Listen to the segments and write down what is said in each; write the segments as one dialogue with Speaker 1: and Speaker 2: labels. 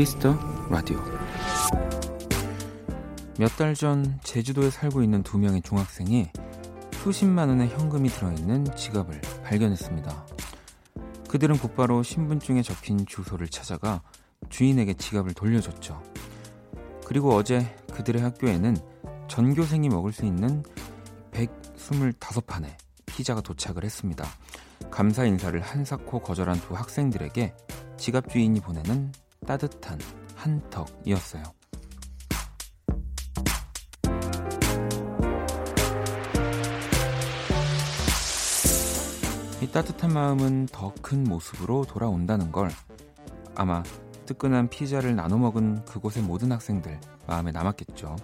Speaker 1: Kiss the Radio 몇 달 전 제주도에 살고 있는 두 명의 중학생이 수십만 원의 현금이 들어있는 지갑을 발견했습니다. 그들은 곧바로 신분증에 적힌 주소를 찾아가 주인에게 지갑을 돌려줬죠. 그리고 어제 그들의 학교에는 전교생이 먹을 수 있는 125판의 피자가 도착을 했습니다. 감사 인사를 한사코 거절한 두 학생들에게 지갑 주인이 보내는 따뜻한 한턱이었어요. 이 따뜻한 마음은 더 큰 모습으로 돌아온다는 걸 아마 뜨끈한 피자를 나눠 먹은 그곳의 모든 학생들 마음에 남았겠죠.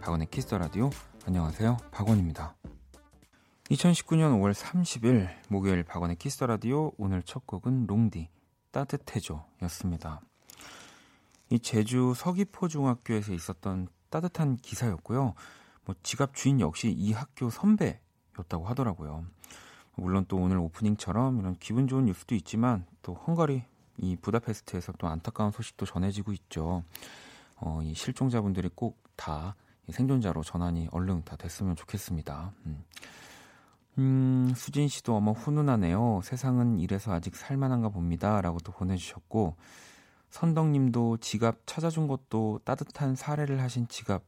Speaker 1: 박원의 Kiss the Radio 안녕하세요. 박원입니다. 2019년 5월 30일 목요일 박원의 Kiss the Radio 오늘 첫 곡은 롱디 따뜻해져 였습니다. 이 제주 서귀포 중학교에서 있었던 따뜻한 기사였고요. 뭐 지갑 주인 역시 이 학교 선배였다고 하더라고요. 물론 또 오늘 오프닝처럼 이런 기분 좋은 뉴스도 있지만 또 헝가리 이 부다페스트에서 또 안타까운 소식도 전해지고 있죠. 어, 이 실종자분들이 꼭 다 생존자로 전환이 얼른 다 됐으면 좋겠습니다. 음. 음, 수진 씨도 어머 훈훈하네요. 세상은 이래서 아직 살만한가 봅니다. 라고 또 보내주셨고, 선덕님도 지갑 찾아준 것도 따뜻한 사례를 하신 지갑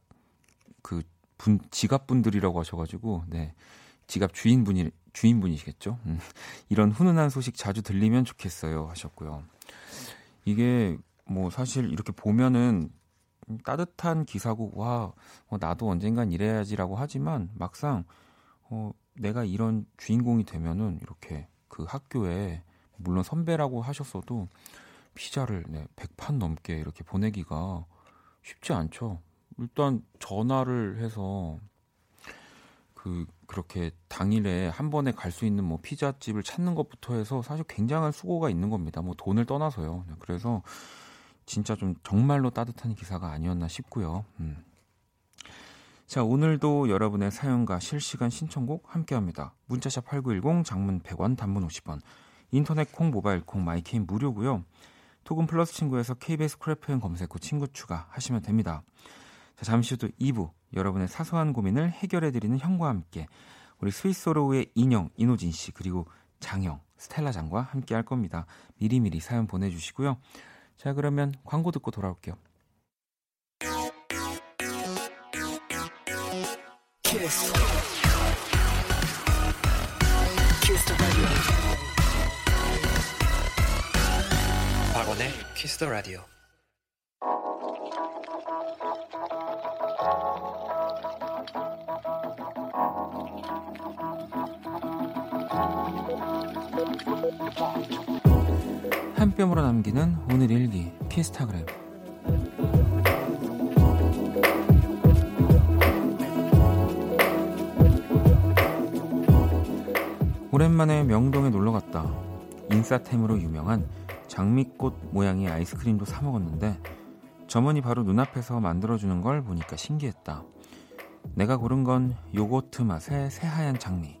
Speaker 1: 그 분 지갑 분들이라고 하셔가지고 네 지갑 주인분이 주인분이시겠죠. 음, 이런 훈훈한 소식 자주 들리면 좋겠어요 하셨고요. 이게 뭐 사실 이렇게 보면은 따뜻한 기사고 와 어, 나도 언젠간 이래야지라고 하지만 막상 어, 내가 이런 주인공이 되면은 이렇게 그 학교에 물론 선배라고 하셨어도 피자를 네, 100판 넘게 이렇게 보내기가 쉽지 않죠. 일단 전화를 해서 그 그렇게 당일에 한 번에 갈 수 있는 뭐 피자집을 찾는 것부터 해서 사실 굉장한 수고가 있는 겁니다. 뭐 돈을 떠나서요. 네, 그래서 진짜 좀 정말로 따뜻한 기사가 아니었나 싶고요. 음. 자, 오늘도 여러분의 사연과 실시간 신청곡 함께 합니다. 문자 샵 8910 장문 100원 단문 50원. 인터넷 콩 모바일 콩 마이케이는 무료고요. 톡은 플러스 친구에서 KBS Cool FM 검색 후 친구 추가 하시면 됩니다. 자, 잠시 후 2부 여러분의 사소한 고민을 해결해드리는 형과 함께 우리 스윗소로우의 인형 인호진 씨 그리고 장형 스텔라 장과 함께 할 겁니다. 미리미리 사연 보내주시고요. 자 그러면 광고 듣고 돌아올게요. 키스 키스 더 라디오. 한 뼘으로 남기는 오늘 일기 키스타그램 오랜만에 명동에 놀러 갔다. 인싸템으로 유명한 장미꽃 모양의 아이스크림도 사 먹었는데 점원이 바로 눈앞에서 만들어주는 걸 보니까 신기했다. 내가 고른 건 요거트 맛의 새하얀 장미.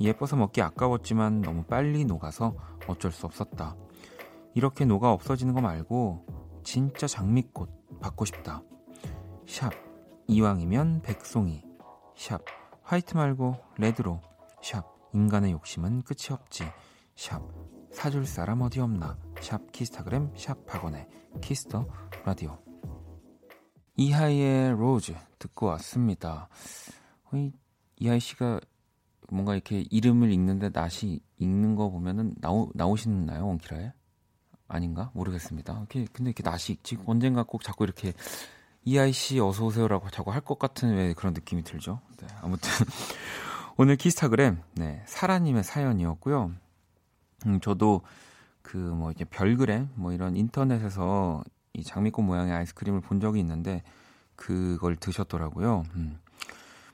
Speaker 1: 예뻐서 먹기 아까웠지만 너무 빨리 녹아서 어쩔 수 없었다. 이렇게 녹아 없어지는 거 말고 진짜 장미꽃 받고 싶다. 샵 이왕이면 백송이. 샵 white 말고 red로. 샵 인간의 욕심은 끝이 없지. 샵 사줄 사람 어디 없나. 샵 키스타그램 샵 박원의 키스 더 라디오. 이하이의 Rose 듣고 왔습니다. 이하이 씨가 뭔가 이렇게 이름을 읽는데 낯이 읽는 거 보면은 나오, 나오시나요, 원키라에? 아닌가? 모르겠습니다. 이렇게, 근데 이렇게 낯이 읽지? 언젠가 꼭 자꾸 이렇게 이하이 씨 어서 오세요라고 자꾸 할 것 같은 왜 그런 느낌이 들죠? 네, 아무튼. 오늘 키스타그램, 네, 사라님의 사연이었고요. 음, 저도 그 뭐 이제 별그램, 뭐 이런 인터넷에서 이 장미꽃 모양의 아이스크림을 본 적이 있는데 그걸 드셨더라고요. 음.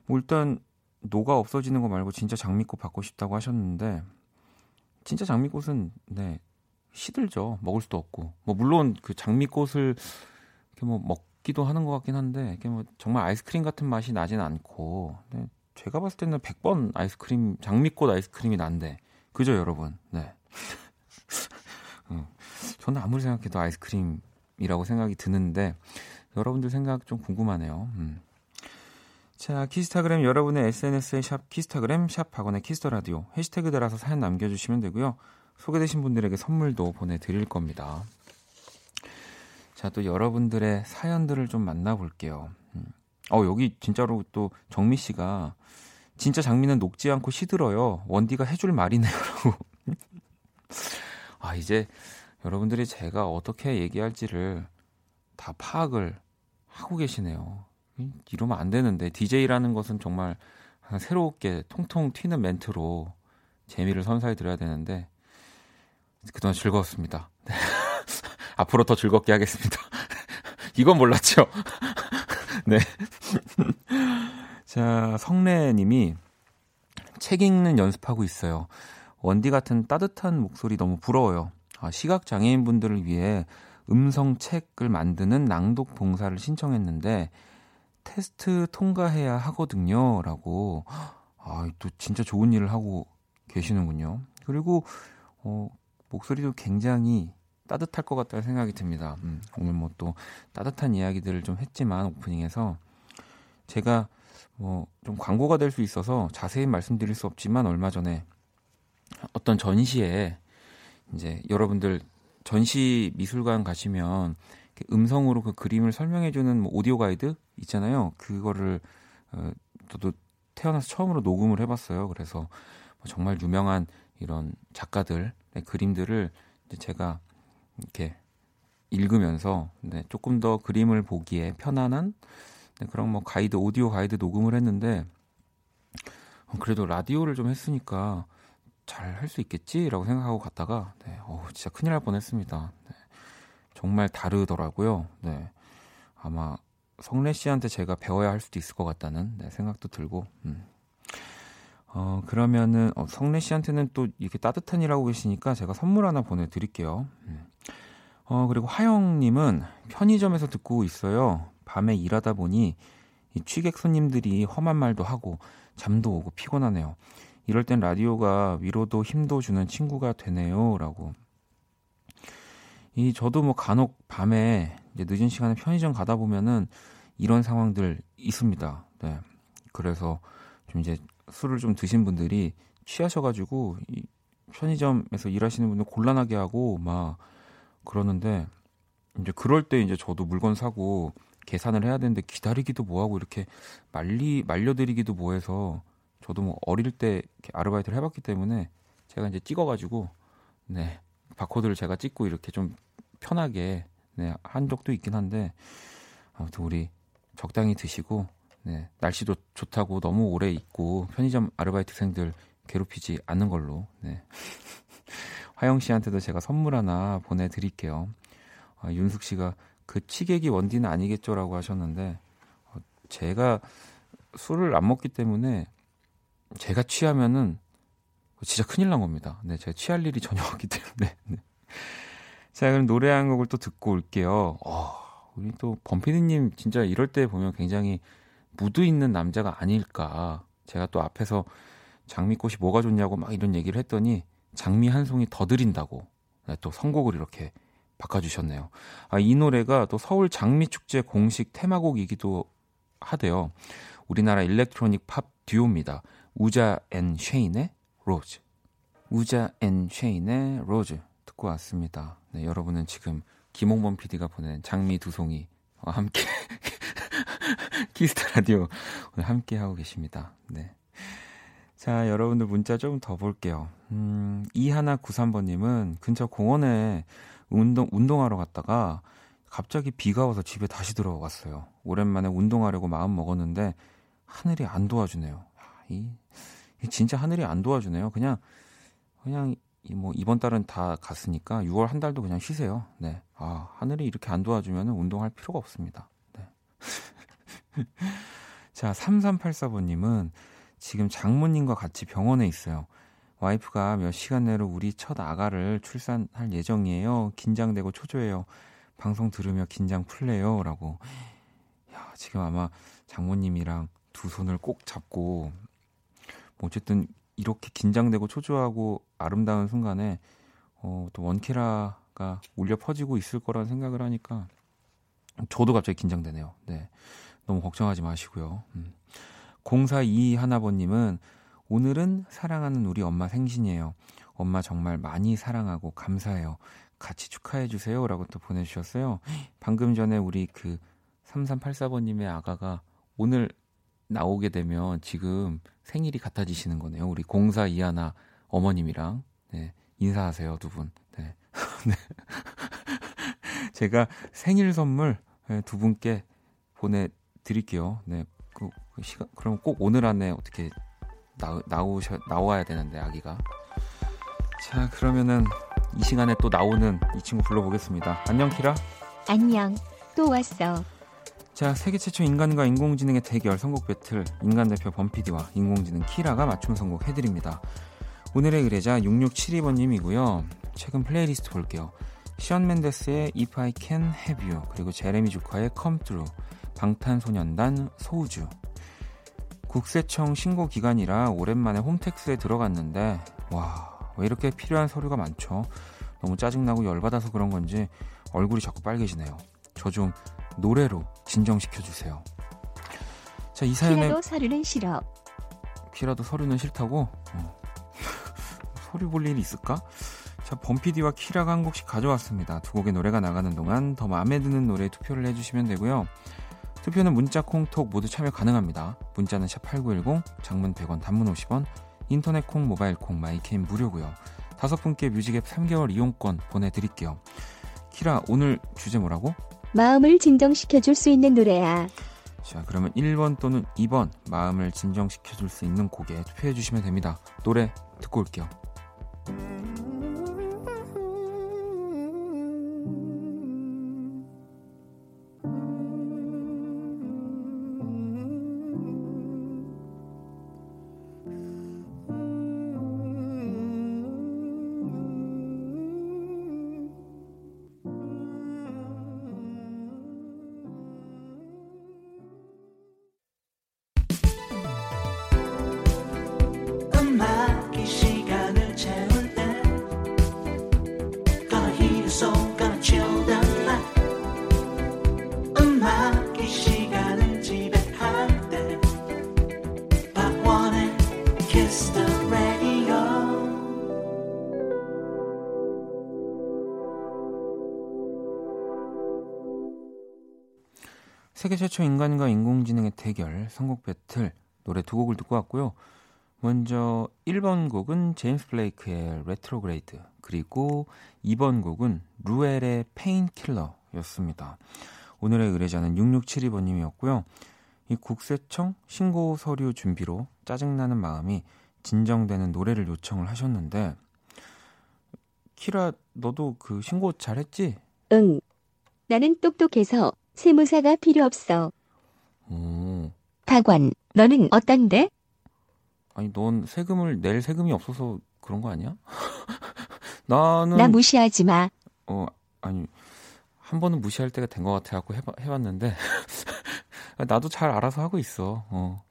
Speaker 1: 뭐 일단 녹아 없어지는 거 말고 진짜 장미꽃 받고 싶다고 하셨는데 진짜 장미꽃은 네 시들죠 먹을 수도 없고 뭐 물론 그 장미꽃을 이렇게 뭐 먹기도 하는 것 같긴 한데 이게 뭐 정말 아이스크림 같은 맛이 나진 않고 네, 제가 봤을 때는 100번 아이스크림 장미꽃 아이스크림이 난데 그죠, 여러분? 네. 음, 저는 아무리 생각해도 아이스크림이라고 생각이 드는데 여러분들 생각 좀 궁금하네요. 음. 자, 키스타그램 여러분의 SNS에 샵 키스타그램 샵 박원의 키스 더 라디오 해시태그 달아서 사연 남겨 주시면 되고요. 소개되신 분들에게 선물도 보내 드릴 겁니다. 자, 또 여러분들의 사연들을 좀 만나 볼게요. 음. 어, 여기 진짜로 또 정미 씨가 진짜 장미는 녹지 않고 시들어요. 원디가 해줄 말이네요라고. 아, 이제 여러분들이 제가 어떻게 얘기할지를 다 파악을 하고 계시네요. 이러면 안 되는데 DJ라는 것은 정말 새롭게 통통 튀는 멘트로 재미를 선사해 드려야 되는데 그동안 즐거웠습니다. 네. 앞으로 더 즐겁게 하겠습니다. 이건 몰랐죠? 네. 자, 성래님이 책 읽는 연습하고 있어요. 원디 같은 따뜻한 목소리 너무 부러워요. 아, 시각 장애인 분들을 위해 음성 책을 만드는 낭독 봉사를 신청했는데 테스트 통과해야 하거든요라고 아, 또 진짜 좋은 일을 하고 계시는군요. 그리고 어, 목소리도 굉장히 따뜻할 것 같다는 생각이 듭니다. 음, 오늘 뭐 또 따뜻한 이야기들을 좀 했지만 오프닝에서 제가 뭐 좀 광고가 될 수 있어서 자세히 말씀드릴 수 없지만 얼마 전에 어떤 전시에 이제 여러분들 전시 미술관 가시면 음성으로 그 그림을 설명해주는 뭐 오디오 가이드 있잖아요. 그거를 어, 저도 태어나서 처음으로 녹음을 해봤어요. 그래서 뭐 정말 유명한 이런 작가들의 그림들을 제가 이렇게 읽으면서 네, 조금 더 그림을 보기에 편안한 네, 그런 뭐 가이드 오디오 가이드 녹음을 했는데 어, 그래도 라디오를 좀 했으니까 잘 할 수 있겠지라고 생각하고 갔다가 네, 어 진짜 큰일 날 뻔했습니다. 네, 정말 다르더라고요. 네, 아마 성래 씨한테 제가 배워야 할 수도 있을 것 같다는 네, 생각도 들고. 음. 어, 그러면은, 어, 성래 씨한테는 또 이렇게 따뜻한 일하고 계시니까 제가 선물 하나 보내드릴게요. 음. 어, 그리고 하영님은 편의점에서 듣고 있어요. 밤에 일하다 보니 이 취객 손님들이 험한 말도 하고 잠도 오고 피곤하네요. 이럴 땐 라디오가 위로도 힘도 주는 친구가 되네요. 라고. 이, 저도 뭐 간혹 밤에 이제 늦은 시간에 편의점 가다 보면은 이런 상황들 있습니다. 네. 그래서 좀 이제 술을 좀 드신 분들이 취하셔가지고 이 편의점에서 일하시는 분들 곤란하게 하고 막 그러는데 이제 그럴 때 이제 저도 물건 사고 계산을 해야 되는데 기다리기도 뭐하고 이렇게 말리 말려드리기도 뭐해서 저도 뭐 어릴 때 아르바이트를 해봤기 때문에 제가 이제 찍어가지고 네 바코드를 제가 찍고 이렇게 좀 편하게 네, 한 적도 있긴 한데 아무튼 우리 적당히 드시고 네, 날씨도 좋다고 너무 오래 있고 편의점 아르바이트생들 괴롭히지 않는 걸로 네. 화영 씨한테도 제가 선물 하나 보내드릴게요. 아, 윤숙 씨가 그 치객이 원디는 아니겠죠라고 하셨는데 어, 제가 술을 안 먹기 때문에 제가 취하면은 진짜 큰일 난 겁니다. 네, 제가 취할 일이 전혀 없기 때문에. 네. 자, 그럼 노래 한 곡을 또 듣고 올게요. 어, 우리 또 범피디님 진짜 이럴 때 보면 굉장히 무드 있는 남자가 아닐까. 제가 또 앞에서 장미꽃이 뭐가 좋냐고 막 이런 얘기를 했더니 장미 한 송이 더 드린다고 네, 또 선곡을 이렇게 바꿔주셨네요. 아, 이 노래가 또 서울 장미축제 공식 테마곡이기도 하대요. 우리나라 electronic 팝 듀오입니다. 우자 앤 쉐인의 Rose. 우자 앤 쉐인의 Rose 듣고 왔습니다. 네, 여러분은 지금 김홍범 PD가 보낸 장미 두 송이 함께 키스 더 라디오 오늘 함께 하고 계십니다. 네. 자, 여러분들 문자 좀 더 볼게요. 음, 이하나 93번님은 근처 공원에 운동, 운동하러 갔다가 갑자기 비가 와서 집에 다시 들어갔어요. 오랜만에 운동하려고 마음 먹었는데 하늘이 안 도와주네요. 이, 이 진짜 하늘이 안 도와주네요. 그냥, 그냥 뭐 이번 달은 다 갔으니까 6월 한 달도 그냥 쉬세요. 네. 아, 하늘이 이렇게 안 도와주면 운동할 필요가 없습니다. 네. 자, 3384번님은 지금 장모님과 같이 병원에 있어요. 와이프가 몇 시간 내로 우리 첫 아가를 출산할 예정이에요. 긴장되고 초조해요. 방송 들으며 긴장 풀래요. 라고. 야, 지금 아마 장모님이랑 두 손을 꼭 잡고, 뭐 어쨌든 이렇게 긴장되고 초조하고 아름다운 순간에 어, 또 원키라가 울려 퍼지고 있을 거라는 생각을 하니까 저도 갑자기 긴장되네요. 네. 너무 걱정하지 마시고요. 음. 0422 하나번님은 오늘은 사랑하는 우리 엄마 생신이에요. 엄마 정말 많이 사랑하고 감사해요. 같이 축하해 주세요. 라고 또 보내주셨어요. 방금 전에 우리 그 3384번님의 아가가 오늘 나오게 되면 지금 생일이 같아지시는 거네요. 우리 0421 어머님이랑. 네, 인사하세요, 두 분. 네. 네. 제가 생일 선물 네, 두 분께 보내드릴게요. 네. 그, 그 시간, 그럼 꼭 오늘 안에 어떻게 나, 나오셔, 나와야 되는데, 아기가. 자, 그러면은 이 시간에 또 나오는 이 친구 불러보겠습니다. 안녕, 키라.
Speaker 2: 안녕. 또 왔어.
Speaker 1: 자, 세계 최초 인간과 인공지능의 대결 선곡 배틀 인간 대표 범피디와 인공지능 키라가 맞춤 선곡해드립니다. 오늘의 의뢰자 6672번님이고요. 최근 플레이리스트 볼게요. 시언 맨데스의 If I Can Have You 그리고 제레미 주커의 Come Through 방탄소년단 소우주 국세청 신고 기간이라 오랜만에 홈택스에 들어갔는데 와 왜 이렇게 필요한 서류가 많죠? 너무 짜증나고 열받아서 그런 건지 얼굴이 자꾸 빨개지네요. 저 좀 노래로 진정시켜 주세요.
Speaker 2: 자, 이 사연에 키라도 서류는 싫어.
Speaker 1: 키라도 서류는 싫다고? 어. 서류 볼 일이 있을까? 자, 범피디와 키라가 한 곡씩 가져왔습니다. 두 곡의 노래가 나가는 동안 더 마음에 드는 노래 투표를 해주시면 되고요. 투표는 문자, 콩, 톡 모두 참여 가능합니다. 문자는 샵8910, 장문 100원, 단문 50원, 인터넷 콩, 모바일 콩, 마이케이는 무료고요. 다섯 분께 뮤직앱 3개월 이용권 보내드릴게요. 키라, 오늘 주제 뭐라고?
Speaker 2: 마음을 진정시켜 줄 수 있는 노래야.
Speaker 1: 자, 그러면 1번 또는 2번 마음을 진정시켜 줄 수 있는 곡에 투표해 주시면 됩니다. 노래 듣고 올게요. 최초 인간과 인공지능의 대결 선곡 배틀 노래 두 곡을 듣고 왔고요. 먼저 1번 곡은 제임스 블레이크의 Retrograde 그리고 2번 곡은 루엘의 Painkiller였습니다. 오늘의 의뢰자는 6672번님이었고요. 이 국세청 신고 서류 준비로 짜증나는 마음이 진정되는 노래를 요청을 하셨는데 키라 너도 그 신고 잘했지?
Speaker 2: 응. 나는 똑똑해서 세무사가 필요 없어.
Speaker 1: 오.
Speaker 2: 박원, 너는 어떤데?
Speaker 1: 아니, 넌 세금을 낼 세금이 없어서 그런 거 아니야? 나는.
Speaker 2: 나 무시하지 마.
Speaker 1: 어, 아니, 한 번은 무시할 때가 된 것 같아 갖고 해봐, 해봤는데. 나도 잘 알아서 하고 있어. 어.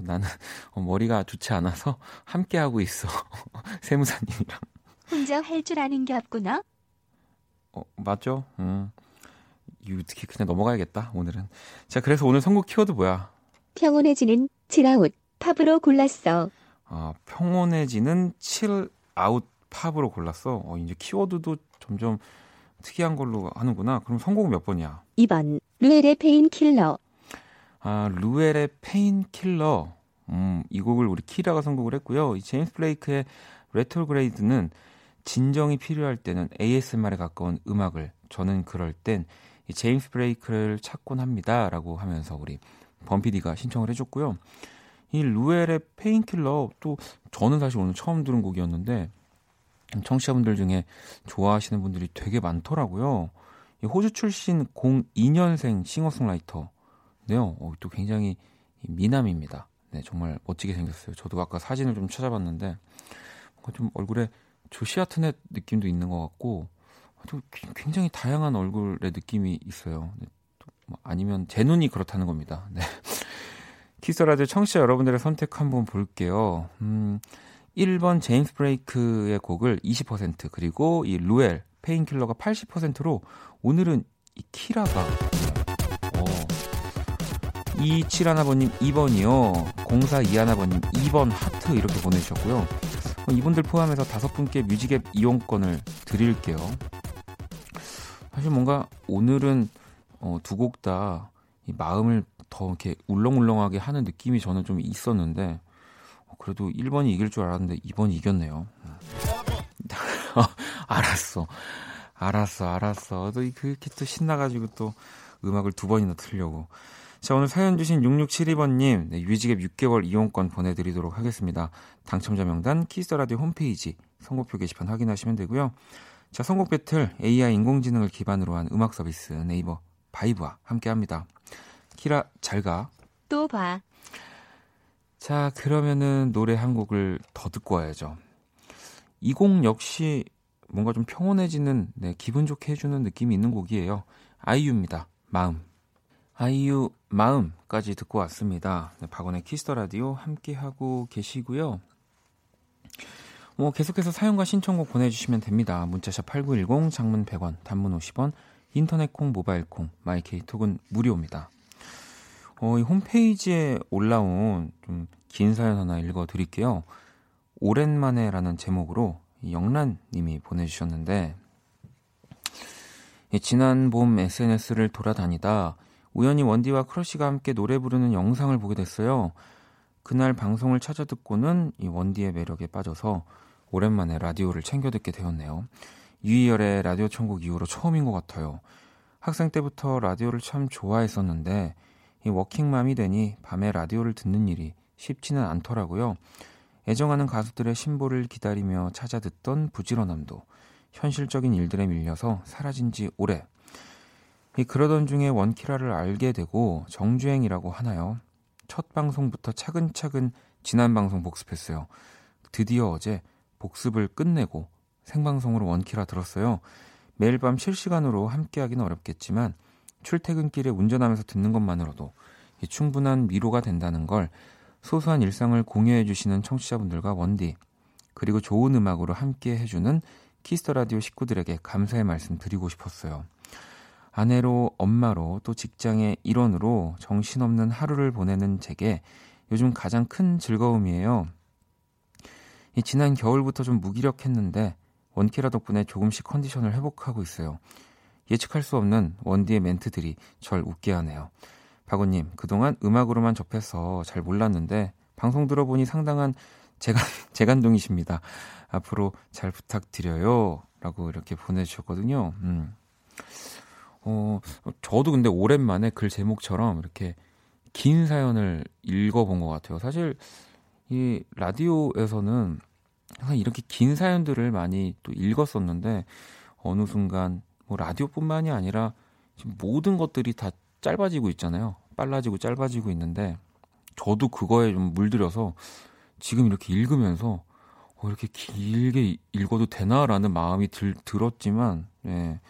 Speaker 1: 나는 어, 머리가 좋지 않아서 함께 하고 있어. 세무사님이랑.
Speaker 2: 혼자 할 줄 아는 게 없구나.
Speaker 1: 어, 맞죠? 음. 어떻게 그냥 넘어가야겠다 오늘은. 자 그래서 오늘 선곡 키워드 뭐야?
Speaker 2: 평온해지는 chillout 팝으로 골랐어.
Speaker 1: 아 평온해지는 chillout 팝으로 골랐어. 어, 이제 키워드도 점점 특이한 걸로 하는구나. 그럼 선곡은 몇 번이야?
Speaker 2: 2번 루엘의 Painkiller.
Speaker 1: 아 루엘의 Painkiller. 음, 이 곡을 우리 키라가 선곡을 했고요. 이 제임스 블레이크의 Retrograde는 진정이 필요할 때는 ASMR에 가까운 음악을 저는 그럴 땐 이 제임스 블레이크를 찾곤 합니다라고 하면서 우리 범피디가 신청을 해줬고요. 이 루엘의 Painkiller 또 저는 사실 오늘 처음 들은 곡이었는데 청취자분들 중에 좋아하시는 분들이 되게 많더라고요. 이 호주 출신 02년생 싱어송라이터네요. 어, 또 굉장히 미남입니다. 네, 정말 멋지게 생겼어요. 저도 아까 사진을 좀 찾아봤는데 좀 얼굴에 조시 하트넷 느낌도 있는 것 같고 굉장히 다양한 얼굴의 느낌이 있어요. 네, 뭐 아니면 제 눈이 그렇다는 겁니다. 네. 키스라디오 청취자 여러분들의 선택 한번 볼게요. 음, 1번 제임스 블레이크의 곡을 20% 그리고 이 루엘 Painkiller가 80%로 오늘은 이 키라가 어, 27하나번님 2번이요 0421번님 2번 하트 이렇게 보내주셨고요 어, 이분들 포함해서 다섯 분께 뮤직앱 이용권을 드릴게요 사실 뭔가 오늘은 어, 두 곡 다 마음을 더 이렇게 울렁울렁하게 하는 느낌이 저는 좀 있었는데 어, 그래도 1번이 이길 줄 알았는데 2번이 이겼네요. 알았어. 알았어, 알았어. 또 그렇게 또 신나가지고 또 음악을 두 번이나 틀려고. 자, 오늘 사연 주신 6672번님, 네, 뮤직앱 6개월 이용권 보내드리도록 하겠습니다. 당첨자 명단 키스터라디오 홈페이지 선곡표 게시판 확인하시면 되고요. 자, 선곡 배틀 AI 인공지능을 기반으로 한 음악 서비스 네이버 바이브와 함께 합니다. 키라, 잘 가.
Speaker 2: 또 봐.
Speaker 1: 자, 그러면은 노래 한 곡을 더 듣고 와야죠. 이 곡 역시 뭔가 좀 평온해지는, 네, 기분 좋게 해주는 느낌이 있는 곡이에요. 아이유입니다. 마음. 아이유 마음까지 듣고 왔습니다. 네, 박원의 키스 더 라디오 함께 하고 계시고요. 뭐 계속해서 사연과 신청곡 보내주시면 됩니다. 문자샵 8910, 장문 100원, 단문 50원, 인터넷 콩, 모바일 콩, 마이케이 톡은 무료입니다. 어, 이 홈페이지에 올라온 좀 긴 사연 하나 읽어 드릴게요. 오랜만에 라는 제목으로 영란 님이 보내주셨는데, 예, 지난 봄 SNS를 돌아다니다 우연히 원디와 크러쉬가 함께 노래 부르는 영상을 보게 됐어요. 그날 방송을 찾아 듣고는 이 원디의 매력에 빠져서 오랜만에 라디오를 챙겨 듣게 되었네요. 유희열의 라디오 천국 이후로 처음인 것 같아요. 학생 때부터 라디오를 참 좋아했었는데 이 워킹맘이 되니 밤에 라디오를 듣는 일이 쉽지는 않더라고요. 애정하는 가수들의 신보를 기다리며 찾아 듣던 부지런함도 현실적인 일들에 밀려서 사라진 지 오래. 이 그러던 중에 원키라를 알게 되고 정주행이라고 하나요? 첫 방송부터 차근차근 지난 방송 복습했어요. 드디어 어제 복습을 끝내고 생방송으로 원키라 들었어요. 매일 밤 실시간으로 함께하기는 어렵겠지만 출퇴근길에 운전하면서 듣는 것만으로도 충분한 위로가 된다는 걸 소소한 일상을 공유해 주시는 청취자분들과 원디 그리고 좋은 음악으로 함께 해주는 키스 더 라디오 식구들에게 감사의 말씀 드리고 싶었어요. 아내로 엄마로 또 직장의 일원으로 정신없는 하루를 보내는 제게 요즘 가장 큰 즐거움이에요. 이 지난 겨울부터 좀 무기력했는데 원키라 덕분에 조금씩 컨디션을 회복하고 있어요. 예측할 수 없는 원디의 멘트들이 절 웃게 하네요. 박원님, 그동안 음악으로만 접해서 잘 몰랐는데 방송 들어보니 상당한 재간, 재간동이십니다. 앞으로 잘 부탁드려요. 라고 이렇게 보내주셨거든요. 음. 어, 저도 근데 오랜만에 글 제목처럼 이렇게 긴 사연을 읽어본 것 같아요. 사실 이 라디오에서는 항상 이렇게 긴 사연들을 많이 또 읽었었는데 어느 순간 뭐 라디오뿐만이 아니라 지금 모든 것들이 다 짧아지고 있잖아요. 빨라지고 짧아지고 있는데 저도 그거에 좀 물들여서 지금 이렇게 읽으면서 어, 이렇게 길게 읽어도 되나라는 마음이 들, 들었지만 예,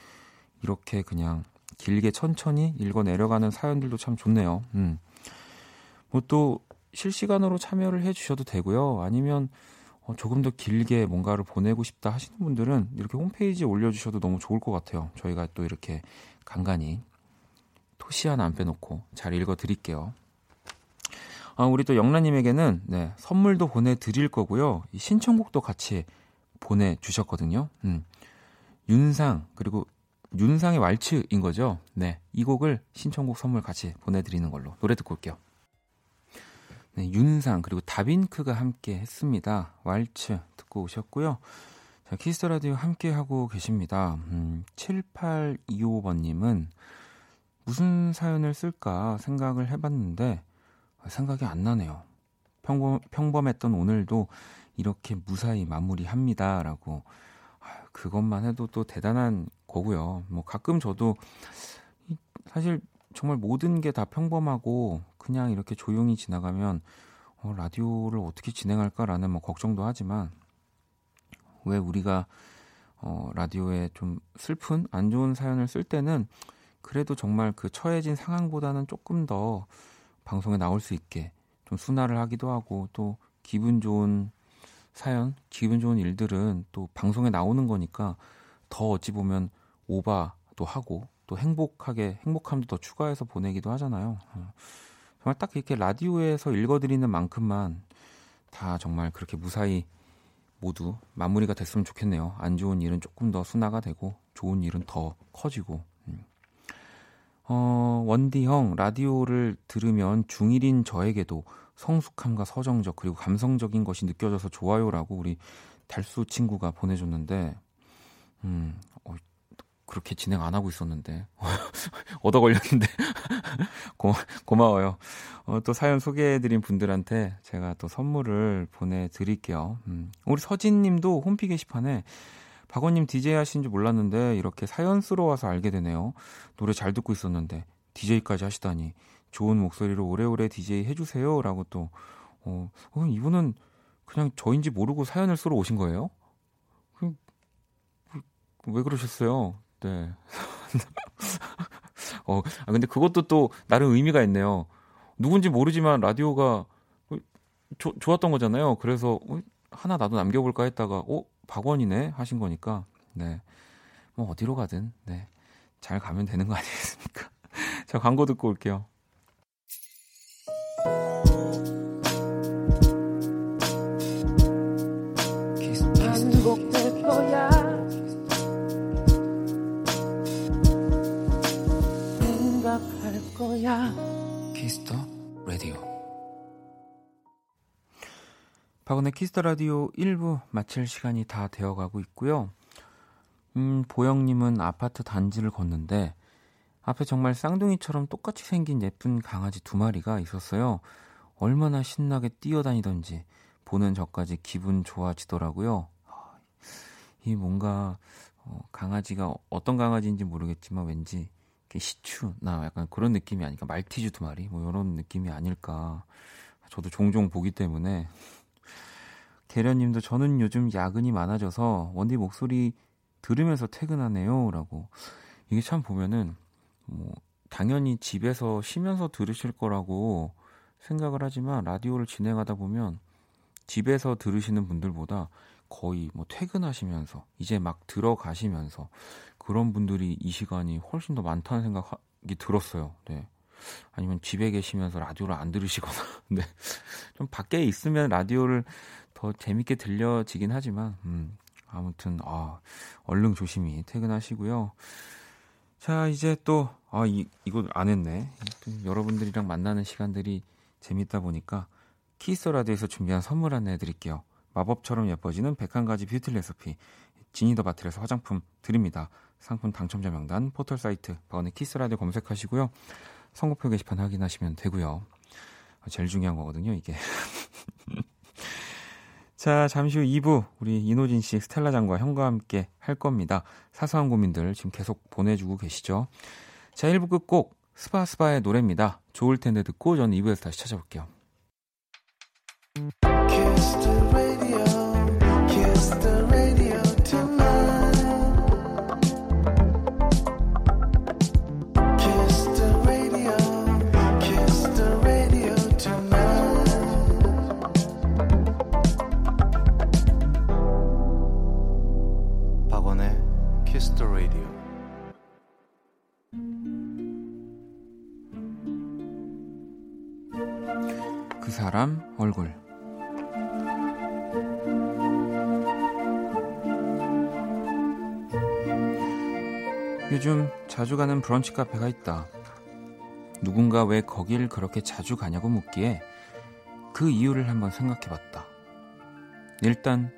Speaker 1: 이렇게 그냥 길게 천천히 읽어 내려가는 사연들도 참 좋네요. 음. 뭐 또 실시간으로 참여를 해주셔도 되고요. 아니면 어, 조금 더 길게 뭔가를 보내고 싶다 하시는 분들은 이렇게 홈페이지에 올려주셔도 너무 좋을 것 같아요. 저희가 또 이렇게 간간히 토시 하나 안 빼놓고 잘 읽어드릴게요. 아, 우리 또 영란님에게는 네, 선물도 보내드릴 거고요. 이 신청곡도 같이 보내주셨거든요. 음. 윤상 그리고 윤상의 왈츠인 거죠. 네, 이 곡을 신청곡 선물 같이 보내드리는 걸로 노래 듣고 올게요. 네, 윤상 그리고 다빈크가 함께 했습니다. 왈츠 듣고 오셨고요. 자, 키스 더 라디오 함께 하고 계십니다. 음, 7825번 님은 무슨 사연을 쓸까 생각을 해봤는데 생각이 안 나네요. 평범, 평범했던 오늘도 이렇게 무사히 마무리합니다라고 그것만 해도 또 대단한 거고요. 뭐 가끔 저도 사실 정말 모든 게 다 평범하고 그냥 이렇게 조용히 지나가면 어, 라디오를 어떻게 진행할까라는 뭐 걱정도 하지만 왜 우리가 어, 라디오에 좀 슬픈 안 좋은 사연을 쓸 때는 그래도 정말 그 처해진 상황보다는 조금 더 방송에 나올 수 있게 좀 순화를 하기도 하고 또 기분 좋은 사연, 기분 좋은 일들은 또 방송에 나오는 거니까 더 어찌 보면 오바도 하고 또 행복하게 행복함도 더 추가해서 보내기도 하잖아요. 어. 정말 딱 이렇게 라디오에서 읽어드리는 만큼만 다 정말 그렇게 무사히 모두 마무리가 됐으면 좋겠네요. 안 좋은 일은 조금 더 순화가 되고 좋은 일은 더 커지고. 음. 어, 원디 형 라디오를 들으면 중1인 저에게도 성숙함과 서정적 그리고 감성적인 것이 느껴져서 좋아요라고 우리 달수 친구가 보내줬는데 음, 어, 그렇게 진행 안 하고 있었는데 얻어 걸렸는데 고, 고마워요. 어, 또 사연 소개해드린 분들한테 제가 또 선물을 보내드릴게요. 음. 우리 서진님도 홈피 게시판에 박원님 DJ 하신 줄 몰랐는데 이렇게 사연 쓰러 와서 알게 되네요. 노래 잘 듣고 있었는데 DJ까지 하시다니 좋은 목소리로 오래오래 DJ 해주세요라고 또 어, 어 이분은 그냥 저인지 모르고 사연을 쓰러 오신 거예요? 그, 왜 그러셨어요? 네. 어, 아, 근데 그것도 또 나름 의미가 있네요. 누군지 모르지만 라디오가 조, 좋았던 거잖아요. 그래서 어, 하나 나도 남겨볼까 했다가, 어, 박원이네? 하신 거니까, 네. 뭐 어디로 가든, 네. 잘 가면 되는 거 아니겠습니까? 자, 광고 듣고 올게요. 박원의 키스 더 라디오 1부 마칠 시간이 다 되어가고 있고요. 음, 보영님은 아파트 단지를 걷는데 앞에 정말 쌍둥이처럼 똑같이 생긴 예쁜 강아지 두 마리가 있었어요. 얼마나 신나게 뛰어다니던지 보는 저까지 기분 좋아지더라고요. 이 뭔가 어, 강아지가 어떤 강아지인지 모르겠지만 왠지 시추나 약간 그런 느낌이 아닐까 말티즈 두 마리 뭐 이런 느낌이 아닐까 저도 종종 보기 때문에 계련님도 저는 요즘 야근이 많아져서 원디 목소리 들으면서 퇴근하네요라고 이게 참 보면은 뭐 당연히 집에서 쉬면서 들으실 거라고 생각을 하지만 라디오를 진행하다 보면 집에서 들으시는 분들보다 거의 뭐 퇴근하시면서 이제 막 들어가시면서 그런 분들이 이 시간이 훨씬 더 많다는 생각이 들었어요. 네. 아니면 집에 계시면서 라디오를 안 들으시거나, 네. 좀 밖에 있으면 라디오를 더 재밌게 들려지긴 하지만, 음, 아무튼, 아, 얼른 조심히 퇴근하시고요. 자, 이제 또, 아, 이, 이거 안 했네. 여러분들이랑 만나는 시간들이 재밌다 보니까 키스 라디오에서 준비한 선물 안내 해드릴게요. 마법처럼 예뻐지는 101가지 뷰티 레시피, 지니 더 바틀에서 화장품 드립니다. 상품 당첨자 명단 포털 사이트 박원의 키스라디오 검색하시고요. 선곡표 게시판 확인하시면 되고요. 제일 중요한 거거든요, 이게. 자, 잠시 후 2부 우리 이노진 씨, 스텔라 장과 형과 함께 할 겁니다. 사소한 고민들 지금 계속 보내주고 계시죠. 자, 1부 끝곡 스파스파의 노래입니다. 좋을 텐데 듣고 저는 2부에서 다시 찾아볼게요. 사람 얼굴 요즘 자주 가는 브런치 카페가 있다. 누군가 왜 거길 그렇게 자주 가냐고 묻기에 그 이유를 한번 생각해 봤다. 일단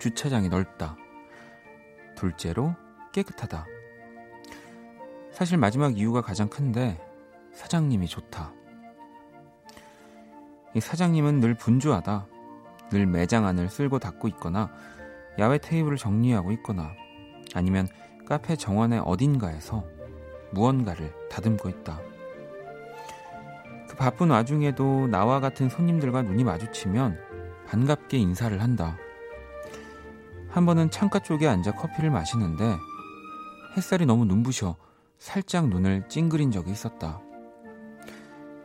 Speaker 1: 주차장이 넓다. 둘째로 깨끗하다. 사실 마지막 이유가 가장 큰데 사장님이 좋다. 이 사장님은 늘 분주하다. 늘 매장 안을 쓸고 닦고 있거나 야외 테이블을 정리하고 있거나 아니면 카페 정원의 어딘가에서 무언가를 다듬고 있다. 그 바쁜 와중에도 나와 같은 손님들과 눈이 마주치면 반갑게 인사를 한다. 한 번은 창가 쪽에 앉아 커피를 마시는데 햇살이 너무 눈부셔 살짝 눈을 찡그린 적이 있었다.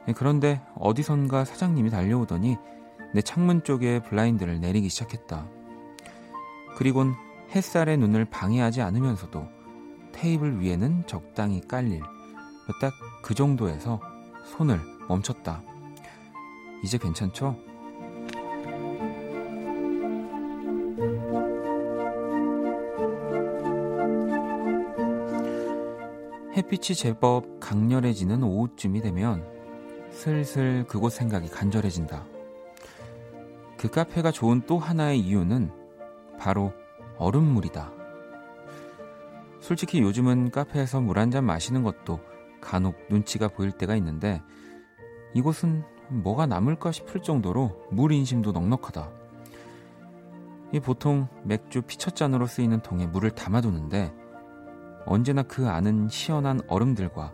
Speaker 1: 예, 그런데 어디선가 사장님이 달려오더니 내 창문 쪽에 블라인드를 내리기 시작했다. 그리곤 햇살의 눈을 방해하지 않으면서도 테이블 위에는 적당히 깔릴 딱 그 정도에서 손을 멈췄다. 이제 괜찮죠? 햇빛이 제법 강렬해지는 오후쯤이 되면 슬슬 그곳 생각이 간절해진다. 그 카페가 좋은 또 하나의 이유는 바로 얼음물이다. 솔직히 요즘은 카페에서 물 한 잔 마시는 것도 간혹 눈치가 보일 때가 있는데 이곳은 뭐가 남을까 싶을 정도로 물 인심도 넉넉하다. 이 보통 맥주 피처잔으로 쓰이는 통에 물을 담아두는데 언제나 그 안은 시원한 얼음들과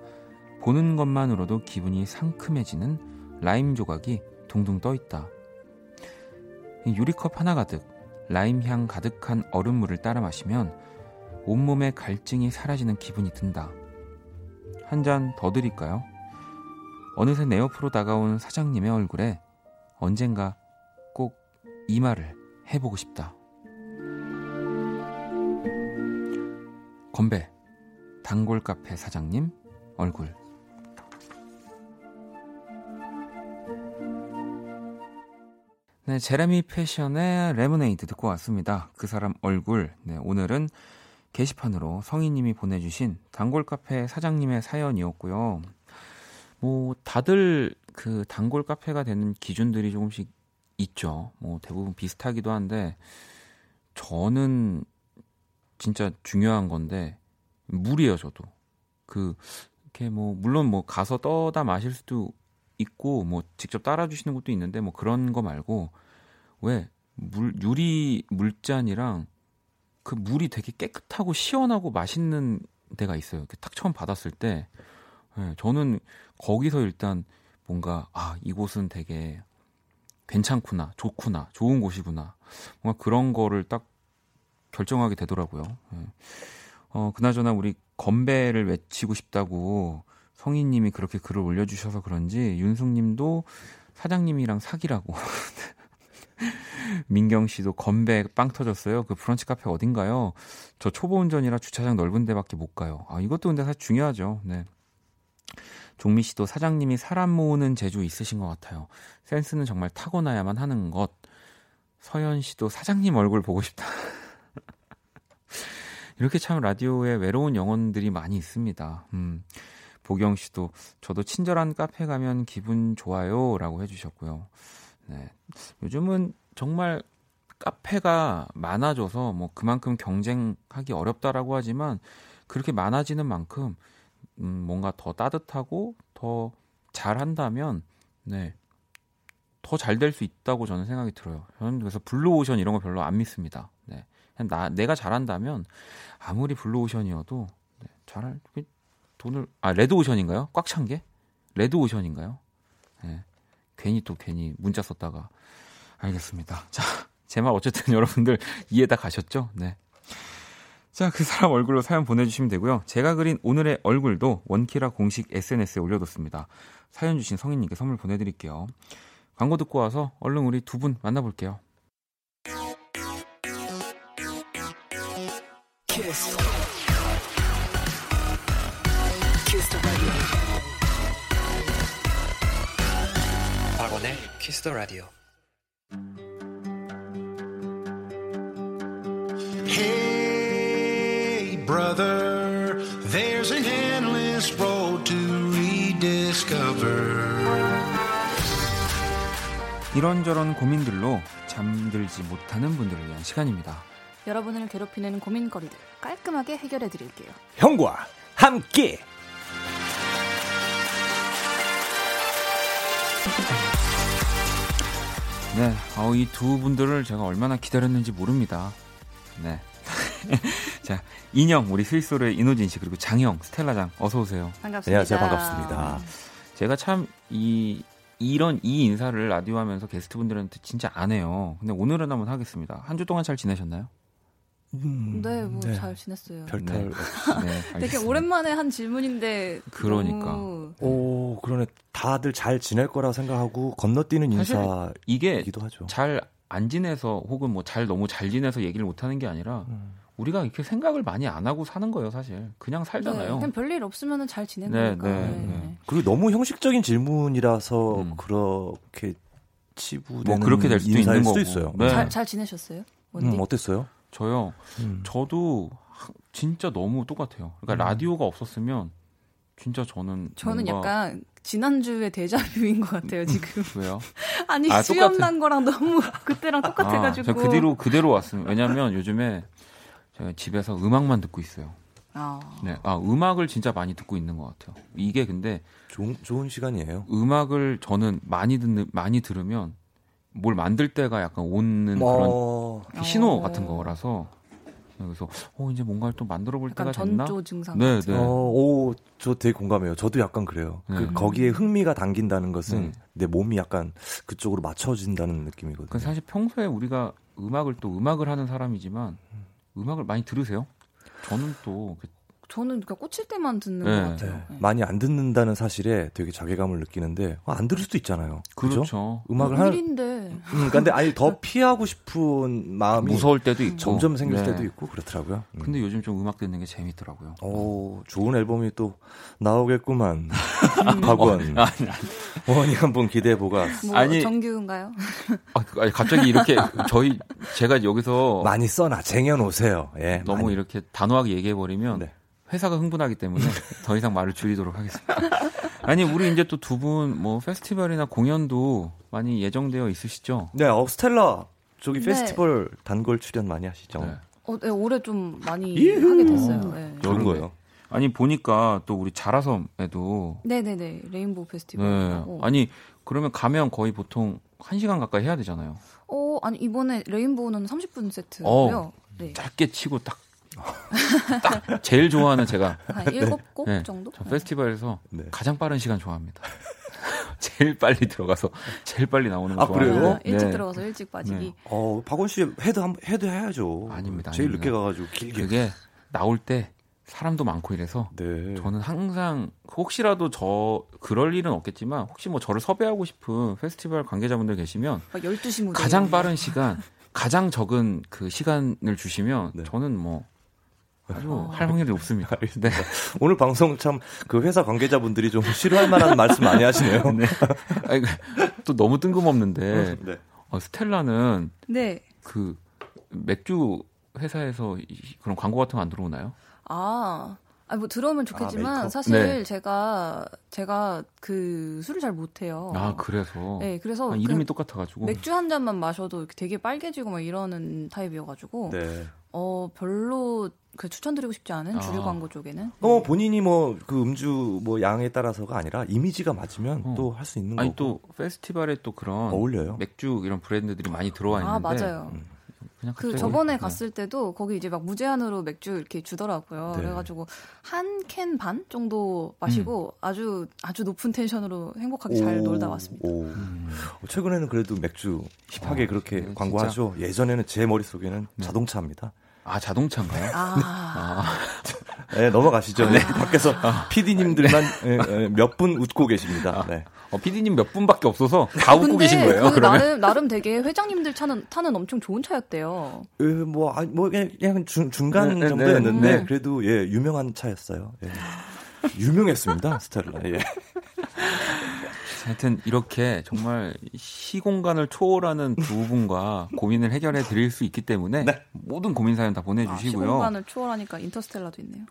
Speaker 1: 보는 것만으로도 기분이 상큼해지는 라임 조각이 둥둥 떠 있다. 유리컵 하나 가득 라임 향 가득한 얼음물을 따라 마시면 온몸의 갈증이 사라지는 기분이 든다. 한 잔 더 드릴까요? 어느새 내 옆으로 다가온 사장님의 얼굴에 언젠가 꼭 이 말을 해보고 싶다. 건배, 단골 카페 사장님 얼굴. 네, 제레미 패션의 레모네이드 듣고 왔습니다. 그 사람 얼굴. 네, 오늘은 게시판으로 성희님이 보내주신 단골 카페 사장님의 사연이었고요. 뭐 다들 그 단골 카페가 되는 기준들이 조금씩 있죠. 뭐 대부분 비슷하기도 한데 저는 진짜 중요한 건데 물이에요, 저도. 그 이렇게 뭐 물론 뭐 가서 떠다 마실 수도 있고 뭐 직접 따라 주시는 것도 있는데 뭐 그런 거 말고 왜 물 유리 물잔이랑 그 물이 되게 깨끗하고 시원하고 맛있는 데가 있어요. 딱 처음 받았을 때 네, 저는 거기서 일단 뭔가 아 이곳은 되게 괜찮구나, 좋구나, 좋은 곳이구나, 뭔가 그런 거를 딱 결정하게 되더라고요. 네. 어 그나저나 우리 건배를 외치고 싶다고 성희님이 그렇게 글을 올려주셔서 그런지 윤숙님도 사장님이랑 사귀라고. 민경 씨도 건배 빵 터졌어요. 그 브런치 카페 어딘가요? 저 초보 운전이라 주차장 넓은 데밖에 못 가요. 아, 이것도 근데 사실 중요하죠. 네. 종미 씨도 사장님이 사람 모으는 재주 있으신 것 같아요. 센스는 정말 타고나야만 하는 것. 서현 씨도 사장님 얼굴 보고 싶다. 이렇게 참 라디오에 외로운 영혼들이 많이 있습니다. 음. 보경 씨도 저도 친절한 카페 가면 기분 좋아요라고 해주셨고요. 네. 요즘은 정말 카페가 많아져서 뭐 그만큼 경쟁하기 어렵다라고 하지만 그렇게 많아지는 만큼 음 뭔가 더 따뜻하고 더 잘한다면 네. 더 잘 될 수 있다고 저는 생각이 들어요. 저는 그래서 블루오션 이런 거 별로 안 믿습니다. 네. 나 내가 잘한다면 아무리 블루오션이어도 네, 잘할 돈을 아 레드오션인가요? 꽉 찬 게? 레드오션인가요? 네. 괜히 또 괜히 문자 썼다가 알겠습니다. 자, 제 말 어쨌든 여러분들 이해 다 가셨죠? 네. 자, 그 사람 얼굴로 사연 보내주시면 되고요. 제가 그린 오늘의 얼굴도 원키라 공식 SNS에 올려뒀습니다. 사연 주신 성인님께 선물 보내드릴게요. 광고 듣고 와서 얼른 우리 두 분 만나볼게요. 키스. 박원의 키스 더 라디오. Hey brother, there's an endless road to rediscover. 이런저런 고민들로 잠들지 못하는 분들을 위한 시간입니다.
Speaker 3: 여러분을 괴롭히는 고민거리들 깔끔하게 해결해 드릴게요.
Speaker 4: 형과 함께.
Speaker 1: 네, 어, 이두 분들을 제가 얼마나 기다렸는지 모릅니다. 네. 자, 인형, 우리 스위스로의 이노진 씨, 그리고 장형, 스텔라장, 어서오세요.
Speaker 3: 반갑습니다.
Speaker 4: 네, 반갑습니다.
Speaker 1: 제가 참, 이, 이런, 이 인사를 라디오 하면서 게스트 분들한테 진짜 안 해요. 근데 오늘은 한번 하겠습니다. 한 주 동안 잘 지내셨나요?
Speaker 3: 음, 네, 뭐잘 네. 지냈어요.
Speaker 4: 별탈
Speaker 3: 네. 네, 되게 오랜만에 한 질문인데.
Speaker 1: 그러니까.
Speaker 3: 너무...
Speaker 4: 오, 그러네. 다들 잘 지낼 거라 생각하고 건너뛰는 인사이기도
Speaker 1: 이게
Speaker 4: 하죠.
Speaker 1: 잘안 지내서 혹은 뭐 잘 너무 잘 지내서 얘기를 못 하는 게 아니라
Speaker 4: 음.
Speaker 1: 우리가 이렇게 생각을 많이 안 하고 사는 거예요, 사실. 그냥
Speaker 3: 네,
Speaker 1: 살잖아요.
Speaker 3: 그냥 별일 없으면 잘 지내는
Speaker 1: 네,
Speaker 3: 거니까.
Speaker 1: 네,
Speaker 3: 네.
Speaker 1: 네.
Speaker 4: 그리고 너무 형식적인 질문이라서
Speaker 1: 음.
Speaker 4: 그렇게 치부되는
Speaker 1: 뭐 그렇게 될 수도
Speaker 4: 인사일
Speaker 1: 있는
Speaker 4: 수도
Speaker 1: 거고.
Speaker 4: 있어요.
Speaker 1: 네.
Speaker 3: 잘, 잘 지내셨어요? 원디?
Speaker 4: 음, 어땠어요?
Speaker 1: 저요.
Speaker 4: 음.
Speaker 1: 저도 하- 진짜 너무 똑같아요. 그러니까
Speaker 4: 음.
Speaker 1: 라디오가 없었으면 진짜 저는
Speaker 3: 저는
Speaker 1: 뭔가-
Speaker 3: 약간 지난주에 데자뷰인 것 같아요, 지금.
Speaker 1: 왜요?
Speaker 3: 아니,
Speaker 1: 아,
Speaker 3: 수염
Speaker 1: 똑같아.
Speaker 3: 난 거랑 너무 그때랑 똑같아가지고.
Speaker 1: 아, 저 그대로 그대로 왔습니다. 왜냐하면 요즘에 제가 집에서 음악만 듣고 있어요.
Speaker 3: 아.
Speaker 1: 네, 아 음악을 진짜 많이 듣고 있는 것 같아요. 이게 근데
Speaker 4: 좋은, 좋은 시간이에요.
Speaker 1: 음악을 저는 많이 듣는 많이 들으면 뭘 만들 때가 약간 오는 그런
Speaker 4: 어,
Speaker 1: 신호
Speaker 3: 어.
Speaker 1: 같은 거라서 그래서 어 이제 뭔가를 또 만들어 볼 때가 됐나?
Speaker 3: 전조 증상.
Speaker 1: 네,
Speaker 3: 같은.
Speaker 1: 네.
Speaker 4: 어, 오, 저 되게 공감해요. 저도 약간 그래요.
Speaker 1: 네.
Speaker 4: 그 거기에 흥미가 담긴다는 것은
Speaker 1: 음.
Speaker 4: 내 몸이 약간 그쪽으로 맞춰진다는 느낌이거든요.
Speaker 1: 그 사실 평소에 우리가 음악을 또 음악을 하는 사람이지만 음악을 많이 들으세요? 저는 또 그-
Speaker 3: 저는 그러니까 꽂힐 때만 듣는
Speaker 1: 네.
Speaker 3: 것 같아요.
Speaker 4: 네.
Speaker 3: 네.
Speaker 4: 많이 안 듣는다는 사실에 되게 자괴감을 느끼는데 아, 안 들을 수도 있잖아요. 그죠?
Speaker 1: 그렇죠.
Speaker 4: 음악을 하는
Speaker 3: 일인데
Speaker 4: 음, 근데 아니 더 피하고 싶은 마음이
Speaker 1: 무서울 때도 있고
Speaker 4: 점점 생길
Speaker 1: 네.
Speaker 4: 때도 있고 그렇더라고요. 음.
Speaker 1: 근데 요즘 좀 음악 듣는 게 재밌더라고요.
Speaker 4: 오, 좋은 앨범이 또 나오겠구만. 박원.
Speaker 1: 아,
Speaker 4: 원이 한번 기대해 보가.
Speaker 3: 뭐
Speaker 1: 아니-
Speaker 3: 정규인가요?
Speaker 1: 아, 그- 갑자기 이렇게 저희 제가 여기서
Speaker 4: 많이 써놔, 쟁여놓으세요. 예.
Speaker 1: 너무
Speaker 4: 많이.
Speaker 1: 이렇게 단호하게 얘기해 버리면
Speaker 4: 네.
Speaker 1: 회사가 흥분하기 때문에 더 이상 말을 줄이도록 하겠습니다. 아니 우리 이제 또 두 분 뭐 페스티벌이나 공연도 많이 예정되어 있으시죠?
Speaker 4: 네, 어, 스텔라 저기
Speaker 3: 네.
Speaker 4: 페스티벌 단골 출연 많이 하시죠.
Speaker 1: 네.
Speaker 3: 어, 네, 올해 좀 많이. 하게 됐어요. 네.
Speaker 4: 좋은
Speaker 1: 여름에.
Speaker 4: 거예요.
Speaker 1: 아니 보니까 또 우리 자라섬에도
Speaker 3: 네네네 레인보우 페스티벌.
Speaker 1: 네. 아니 그러면 가면 거의 보통 1시간 가까이 해야 되잖아요.
Speaker 3: 어 아니 이번에 레인보우는 30분 세트고요.
Speaker 1: 어.
Speaker 3: 네.
Speaker 1: 짧게 치고 딱, 딱 제일 좋아하는 제가
Speaker 3: 한 일곱 곡
Speaker 1: 네.
Speaker 3: 정도.
Speaker 1: 저
Speaker 3: 네.
Speaker 1: 페스티벌에서
Speaker 4: 네.
Speaker 1: 가장 빠른 시간 좋아합니다. 제일 빨리 들어가서 제일 빨리 나오는 거
Speaker 4: 아, 그래요?
Speaker 1: 좋아해요.
Speaker 3: 아, 일찍
Speaker 1: 네.
Speaker 3: 들어가서 일찍 빠지기.
Speaker 4: 어, 박원 씨 헤드 한 헤드 해야죠.
Speaker 1: 아닙니다,
Speaker 4: 제일
Speaker 1: 아닙니다.
Speaker 4: 늦게 가 가지고 길게.
Speaker 1: 그게 나올 때 사람도 많고 이래서
Speaker 4: 네.
Speaker 1: 저는 항상 혹시라도 저 그럴 일은 없겠지만 혹시 뭐 저를 섭외하고 싶은 페스티벌 관계자분들 계시면
Speaker 3: 막 12시 무대.
Speaker 1: 가장 빠른 시간, 가장 적은 그 시간을 주시면
Speaker 4: 네.
Speaker 1: 저는 뭐 아주
Speaker 3: 어.
Speaker 1: 할 확률이 높습니다. 네.
Speaker 4: 오늘 방송 참 그 회사 관계자분들이 좀 싫어할 만한 말씀 많이 하시네요.
Speaker 1: 네. 아니, 또 너무 뜬금없는데
Speaker 4: 네.
Speaker 1: 어, 스텔라는
Speaker 3: 네.
Speaker 1: 그 맥주 회사에서 이- 그런 광고 같은 거 안 들어오나요?
Speaker 3: 아. 아니 뭐 들어오면 좋겠지만
Speaker 4: 메이크업?
Speaker 3: 사실
Speaker 1: 네.
Speaker 3: 제가 제가 그 술을 잘 못해요.
Speaker 1: 아 그래서
Speaker 3: 네, 그래서
Speaker 1: 아, 이름이
Speaker 3: 그
Speaker 1: 똑같아가지고
Speaker 3: 맥주 한 잔만 마셔도 되게 빨개지고 막 이러는 타입이어가지고
Speaker 4: 네.
Speaker 3: 어 별로 그 추천드리고 싶지 않은
Speaker 1: 아.
Speaker 3: 주류 광고 쪽에는.
Speaker 4: 어, 본인이 뭐 그 음주 뭐 양에 따라서가 아니라 이미지가 맞으면
Speaker 1: 어.
Speaker 4: 또할 수 있는
Speaker 1: 아니
Speaker 4: 거고.
Speaker 1: 또 페스티벌에 또 그런
Speaker 4: 어울려요.
Speaker 1: 맥주 이런 브랜드들이 많이 들어와
Speaker 3: 아
Speaker 1: 있는데
Speaker 3: 맞아요.
Speaker 1: 그냥
Speaker 3: 그 저번에
Speaker 1: 네.
Speaker 3: 갔을 때도 거기 이제 막 무제한으로 맥주 이렇게 주더라고요.
Speaker 4: 네.
Speaker 3: 그래가지고 한 캔 반 정도 마시고 아주 아주 높은 텐션으로 행복하게 잘
Speaker 4: 오,
Speaker 3: 놀다 왔습니다.
Speaker 4: 오.
Speaker 1: 음.
Speaker 4: 어, 최근에는 그래도 맥주 힙하게
Speaker 1: 어,
Speaker 4: 그렇게
Speaker 1: 네,
Speaker 4: 광고하죠. 예전에는 제 머릿속에는
Speaker 1: 네.
Speaker 4: 자동차입니다.
Speaker 1: 아 자동차인가요?
Speaker 3: 아,
Speaker 1: 아,
Speaker 4: 네, 넘어가시죠. 네, 밖에서 PD님들만 예, 몇분 웃고 계십니다. 네.
Speaker 1: 어, PD님 몇 분밖에 없어서 다 웃고 계신 거예요?
Speaker 3: 그
Speaker 1: 그러면
Speaker 3: 나름 나름 되게 회장님들 타는 타는 엄청 좋은 차였대요.
Speaker 4: 에, 뭐, 아, 뭐, 그냥, 그냥 중, 중간
Speaker 1: 네, 네,
Speaker 4: 정도였는데,
Speaker 1: 네.
Speaker 4: 그래도, 예, 유명한 차였어요. 예. 유명했습니다, 스텔라. 예.
Speaker 1: 하여튼 이렇게 정말 시공간을 초월하는 두 분과 고민을 해결해 드릴 수 있기 때문에
Speaker 4: 네.
Speaker 1: 모든 고민 사연 다
Speaker 3: 아,
Speaker 1: 보내주시고요.
Speaker 3: 시공간을 초월하니까 인터스텔라도 있네요.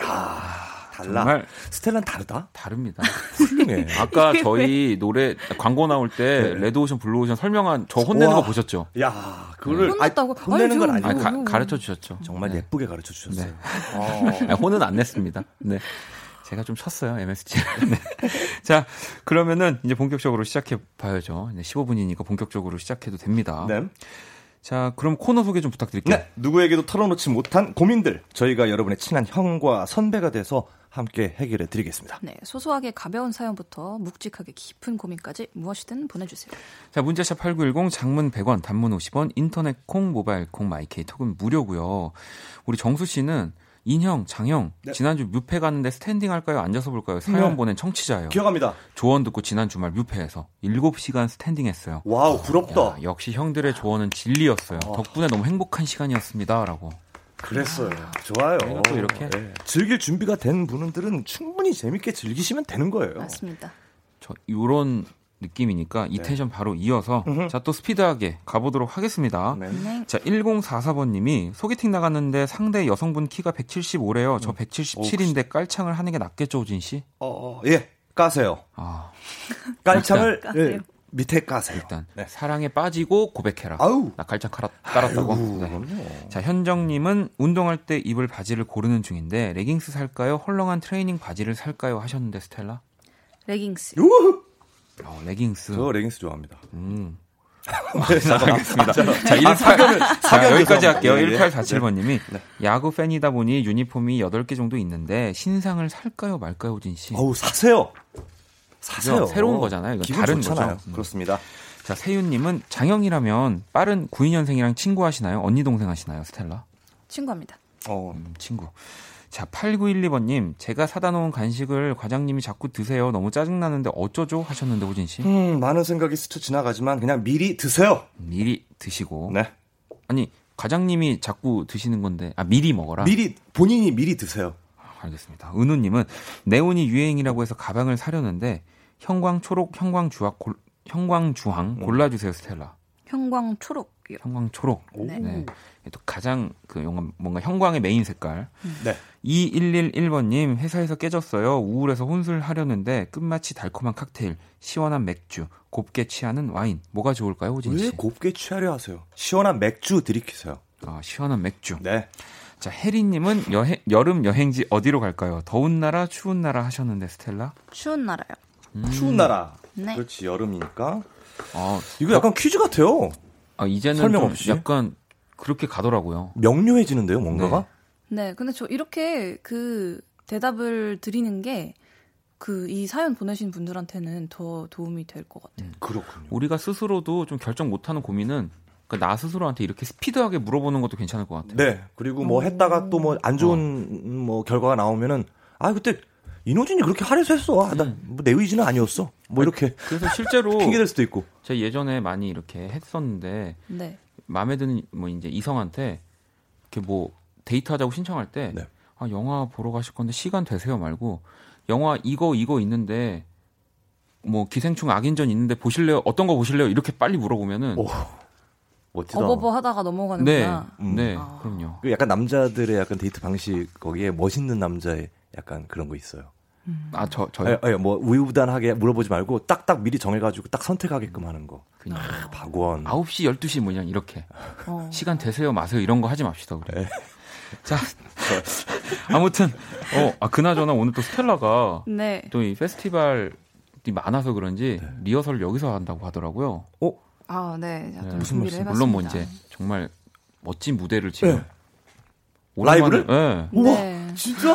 Speaker 4: 야 달라.
Speaker 1: 정말
Speaker 4: 스텔라는 다르다?
Speaker 1: 다릅니다.
Speaker 4: 훌륭해.
Speaker 1: 아까 저희 노래 광고 나올 때
Speaker 4: 네.
Speaker 1: 레드오션 블루오션 설명한 저 혼내는
Speaker 4: 우와.
Speaker 1: 거 보셨죠?
Speaker 4: 야, 그거를.
Speaker 3: 혼났다고?
Speaker 4: 아니, 혼내는 건
Speaker 3: 아니,
Speaker 4: 아니고.
Speaker 1: 아,
Speaker 3: 음.
Speaker 1: 가르쳐 주셨죠.
Speaker 4: 정말
Speaker 1: 네.
Speaker 4: 예쁘게 가르쳐 주셨어요.
Speaker 1: 네.
Speaker 4: 어.
Speaker 1: 아, 혼은 안 냈습니다. 네. 제가 좀 쳤어요, MSG. 네. 자, 그러면은 이제 본격적으로 시작해 봐야죠. 15분이니까 본격적으로 시작해도 됩니다.
Speaker 4: 네.
Speaker 1: 자, 그럼 코너 소개 좀 부탁드릴게요.
Speaker 4: 네. 누구에게도 털어놓지 못한 고민들. 저희가 여러분의 친한 형과 선배가 돼서 함께 해결해 드리겠습니다.
Speaker 3: 네, 소소하게 가벼운 사연부터 묵직하게 깊은 고민까지 무엇이든 보내주세요.
Speaker 1: 자, 문자샵 8910 장문 100원, 단문 50원, 인터넷 콩, 모바일 콩, 마이케이 톡은 무료고요. 우리 정수 씨는 인형, 장형,
Speaker 4: 네.
Speaker 1: 지난주 뮤페 갔는데 스탠딩 할까요? 앉아서 볼까요? 사연
Speaker 4: 네.
Speaker 1: 보낸 청취자예요.
Speaker 4: 기억합니다.
Speaker 1: 조언 듣고 지난 주말 뮤페에서 7시간 스탠딩 했어요.
Speaker 4: 와우, 부럽다.
Speaker 1: 야, 역시 형들의 조언은 진리였어요.
Speaker 4: 어.
Speaker 1: 덕분에 너무 행복한 시간이었습니다. 라고.
Speaker 4: 그랬어요. 좋아요.
Speaker 1: 저희가 또 이렇게?
Speaker 4: 네. 즐길 준비가 된 분들은 충분히 재밌게 즐기시면 되는 거예요.
Speaker 3: 맞습니다.
Speaker 1: 저 요런 느낌이니까 이
Speaker 4: 네.
Speaker 1: 텐션 바로 이어서. 자 또 스피드하게 가보도록 하겠습니다.
Speaker 4: 네.
Speaker 3: 네.
Speaker 1: 자 1044번님이 소개팅 나갔는데 상대 여성분 키가 175래요.
Speaker 4: 음.
Speaker 1: 저 177인데 깔창을 하는 게 낫겠죠, 우진 씨?
Speaker 4: 어, 어, 예, 까세요.
Speaker 1: 아
Speaker 4: 깔창을
Speaker 3: 까세요.
Speaker 4: 예, 밑에 까세요.
Speaker 1: 일단
Speaker 4: 네.
Speaker 1: 사랑에 빠지고 고백해라.
Speaker 4: 아우.
Speaker 1: 나 깔창 깔았, 깔았다고. 네. 자 현정님은 운동할 때 입을 바지를 고르는 중인데 레깅스 살까요? 헐렁한 트레이닝 바지를 살까요? 하셨는데 스텔라.
Speaker 3: 레깅스.
Speaker 4: 우후!
Speaker 1: 어, 레깅스.
Speaker 4: 저 레깅스 좋아합니다.
Speaker 1: 음.
Speaker 4: 네.
Speaker 1: 알겠습니다. 자, 18, 자,
Speaker 4: 사연
Speaker 1: 여기까지. 할게요.
Speaker 4: 예, 예.
Speaker 1: 1847번님이
Speaker 4: 네.
Speaker 1: 야구 팬이다 보니 유니폼이 8개 정도 있는데 신상을 살까요 말까요, 우진 씨?
Speaker 4: 어우, 사세요. 사세요.
Speaker 1: 그죠? 새로운 거잖아요. 이건
Speaker 4: 기분
Speaker 1: 다른
Speaker 4: 좋잖아요.
Speaker 1: 거죠. 음.
Speaker 4: 그렇습니다.
Speaker 1: 자, 세윤님은 장영이라면 빠른 92년생이랑 친구 하시나요? 언니 동생 하시나요, 스텔라?
Speaker 3: 친구합니다.
Speaker 4: 어,
Speaker 1: 음, 친구. 자, 8912번님, 제가 사다 놓은 간식을 과장님이 자꾸 드세요. 너무 짜증나는데 어쩌죠? 하셨는데, 호진 씨.
Speaker 4: 음, 많은 생각이 스쳐 지나가지만 그냥 미리 드세요.
Speaker 1: 미리 드시고.
Speaker 4: 네.
Speaker 1: 아니, 과장님이 자꾸 드시는 건데, 아, 미리 먹어라.
Speaker 4: 미리 본인이 미리 드세요.
Speaker 1: 알겠습니다. 은우님은 네온이 유행이라고 해서 가방을 사려는데 형광 초록, 형광 주황, 골, 형광 주황
Speaker 4: 음.
Speaker 1: 골라주세요 스텔라.
Speaker 3: 형광 초록이요.
Speaker 1: 형광 초록.
Speaker 3: 네.
Speaker 1: 네. 또 가장 그 뭔가, 뭔가 형광의 메인 색깔.
Speaker 4: 네.
Speaker 1: 2111번님 회사에서 깨졌어요. 우울해서 혼술 하려는데 끝맛이 달콤한 칵테일, 시원한 맥주, 곱게 취하는 와인. 뭐가 좋을까요, 호진 씨?
Speaker 4: 왜 곱게 취하려 하세요? 시원한 맥주 들이키세요.
Speaker 1: 아, 시원한 맥주.
Speaker 4: 네.
Speaker 1: 자, 혜리님은 여행, 여름 여행지 어디로 갈까요? 더운 나라, 추운 나라 하셨는데 스텔라.
Speaker 3: 추운 나라요.
Speaker 1: 음.
Speaker 4: 추운 나라.
Speaker 3: 네.
Speaker 4: 그렇지, 여름이니까.
Speaker 1: 아,
Speaker 4: 이거 약간 퀴즈 같아요.
Speaker 1: 아, 이제는
Speaker 4: 설명
Speaker 1: 좀
Speaker 4: 없이?
Speaker 1: 약간 그렇게 가더라고요.
Speaker 4: 명료해지는데요, 뭔가가?
Speaker 3: 네, 근데 저 이렇게 그 대답을 드리는 게 그이 사연 보내신 분들한테는 더 도움이 될 것 같아요.
Speaker 4: 그렇군요.
Speaker 1: 우리가 스스로도 좀 결정 못하는 고민은 그나 스스로한테 이렇게 스피드하게 물어보는 것도 괜찮을 것 같아요.
Speaker 4: 네. 그리고 뭐 했다가 또 뭐 안 좋은 뭐 결과가 나오면은 아 그때 이노진이 그렇게 하려서 했어. 아, 나뭐내 의지는 아니었어. 뭐 이렇게
Speaker 1: 그래서 실제로
Speaker 4: 핑계 댈 수도 있고.
Speaker 1: 제가 예전에 많이 이렇게 했었는데
Speaker 3: 네.
Speaker 1: 마음에 드는 뭐 이제 이성한테 이렇게 뭐 데이트하자고 신청할 때
Speaker 4: 네.
Speaker 1: 아, 영화 보러 가실 건데 시간 되세요 말고 영화 이거 이거 있는데 뭐 기생충 악인전 있는데 보실래요? 어떤 거 보실래요? 이렇게 빨리 물어보면은
Speaker 4: 오, 멋지다.
Speaker 3: 어버버 하다가
Speaker 1: 네,
Speaker 3: 넘어가는구나.
Speaker 4: 음.
Speaker 1: 네,
Speaker 3: 아.
Speaker 1: 그럼요.
Speaker 4: 그 약간 남자들의 약간 데이트 방식 거기에 멋있는 남자의 약간 그런 거 있어요.
Speaker 1: 아, 저 저요.
Speaker 4: 아, 아, 뭐 우유부단하게 물어보지 말고 딱딱 미리 정해가지고 딱 선택하게끔 하는 거.
Speaker 1: 그냥
Speaker 4: 박원.
Speaker 1: 9시, 12시 뭐냐 이렇게
Speaker 3: 어.
Speaker 1: 시간 되세요 마세요 이런 거 하지 맙시다 우리.
Speaker 4: 네.
Speaker 1: 자, 아무튼 어, 아 그나저나 오늘 또 스텔라가
Speaker 3: 네.
Speaker 1: 또 이 페스티벌이 많아서 그런지
Speaker 4: 네.
Speaker 1: 리허설을 여기서 한다고 하더라고요.
Speaker 3: 아, 네. 자,
Speaker 1: 네,
Speaker 3: 좀
Speaker 1: 무슨 말씀?
Speaker 3: 해봤습니다.
Speaker 1: 물론 뭐 이제 정말 멋진 무대를 지금
Speaker 4: 네. 라이브를?
Speaker 1: 네.
Speaker 4: 우와,
Speaker 3: 네.
Speaker 4: 진짜?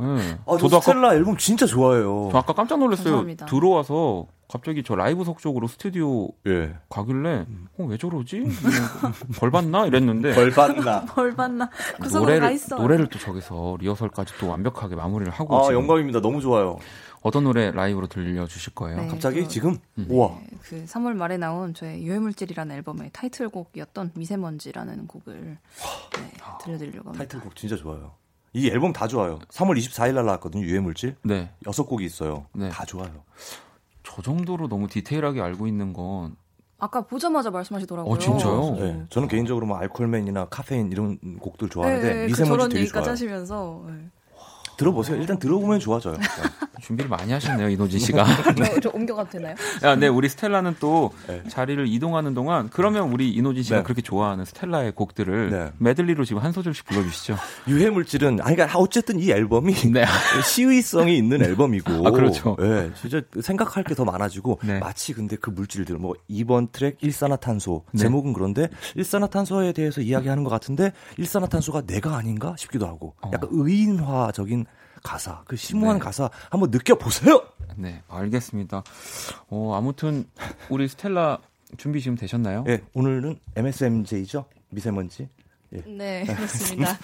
Speaker 1: 네.
Speaker 4: 아, 저
Speaker 1: 저도 아까
Speaker 4: 스텔라 앨범 진짜 좋아해요.
Speaker 1: 저 아까 깜짝 놀랐어요.
Speaker 3: 감사합니다.
Speaker 1: 들어와서 갑자기 저 라이브석 쪽으로 스튜디오
Speaker 4: 예.
Speaker 1: 가길래 어, 왜 저러지? 뭐, 벌 받나 이랬는데
Speaker 4: 벌 받나.
Speaker 3: 벌 받나.
Speaker 1: 노래를. 노래를 또 저기서 리허설까지 또 완벽하게 마무리를 하고
Speaker 4: 아,
Speaker 1: 지금
Speaker 4: 영광입니다. 너무 좋아요.
Speaker 1: 어떤 노래 라이브로 들려 주실 거예요?
Speaker 3: 네.
Speaker 4: 갑자기
Speaker 3: 저-
Speaker 4: 지금?
Speaker 1: 음.
Speaker 4: 우와.
Speaker 3: 네, 그 3월 말에 나온 저의 유해물질이라는 앨범의 타이틀곡이었던 미세먼지라는 곡을 네, 들려드리려고 합니다.
Speaker 4: 타이틀곡 진짜 좋아요. 이 앨범 다 좋아요. 3월 24일 날 나왔거든요. 유해물질.
Speaker 1: 네.
Speaker 4: 여섯 곡이 있어요.
Speaker 1: 네.
Speaker 4: 다 좋아요.
Speaker 1: 저 정도로 너무 디테일하게 알고 있는 건
Speaker 3: 아까 보자마자 말씀하시더라고요.
Speaker 1: 어, 진짜요?
Speaker 4: 네. 저는 개인적으로 뭐 알콜맨이나 카페인 이런 곡들 좋아하는데
Speaker 3: 네, 그
Speaker 4: 미세먼지
Speaker 3: 저런
Speaker 4: 되게
Speaker 3: 얘기까지
Speaker 4: 좋아요.
Speaker 3: 하시면서 네.
Speaker 4: 들어보세요. 일단 들어보면 좋아져요.
Speaker 1: 준비를 많이 하셨네요, 이노진 씨가.
Speaker 3: 저, 저 옮겨가도 되나요?
Speaker 1: 야, 네, 우리 스텔라는 또
Speaker 4: 네.
Speaker 1: 자리를 이동하는 동안 그러면 우리 이노진 씨가
Speaker 4: 네.
Speaker 1: 그렇게 좋아하는 스텔라의 곡들을
Speaker 4: 네.
Speaker 1: 메들리로 지금 한 소절씩 불러주시죠.
Speaker 4: 유해 물질은 아니 그러니까 어쨌든 이 앨범이
Speaker 1: 네.
Speaker 4: 시의성이 있는 앨범이고
Speaker 1: 아, 그렇죠.
Speaker 4: 예, 진짜 생각할 게 더 많아지고
Speaker 1: 네.
Speaker 4: 마치 근데 그 물질들 뭐 2번 트랙 일산화탄소
Speaker 1: 네.
Speaker 4: 제목은 그런데 일산화탄소에 대해서 이야기하는 것 같은데 일산화탄소가 내가 아닌가 싶기도 하고
Speaker 1: 어.
Speaker 4: 약간 의인화적인 가사 그 심오한
Speaker 1: 네.
Speaker 4: 가사 한번 느껴보세요.
Speaker 1: 네, 알겠습니다. 어, 아무튼 우리 스텔라 준비 지금 되셨나요?
Speaker 4: 예, 오늘은 MSMJ죠 미세먼지 예.
Speaker 5: 네, 그렇습니다.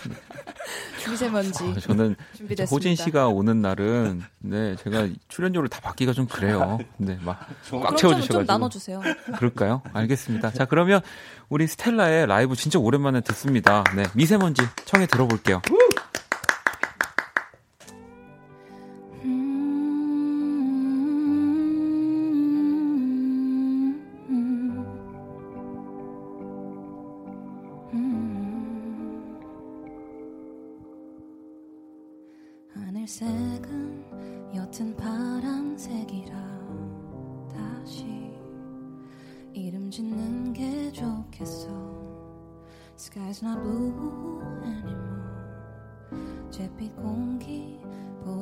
Speaker 5: 미세먼지.
Speaker 1: 아, 저는
Speaker 5: 준비됐습니다.
Speaker 1: 호진 씨가 오는 날은 네 제가 출연료를 다 받기가 좀 그래요. 네, 막꽉
Speaker 5: 그럼 좀, 좀
Speaker 1: 채워주셔가지고.
Speaker 5: 나눠주세요.
Speaker 1: 그럴까요? 알겠습니다. 자, 그러면 우리 스텔라의 라이브 진짜 오랜만에 듣습니다. 네, 미세먼지 청해 들어볼게요.
Speaker 3: 하늘색은 옅은 파란색이라 다시 이름 짓는 게 좋겠어. Sky's not blue anymore. 잿빛 공기 보이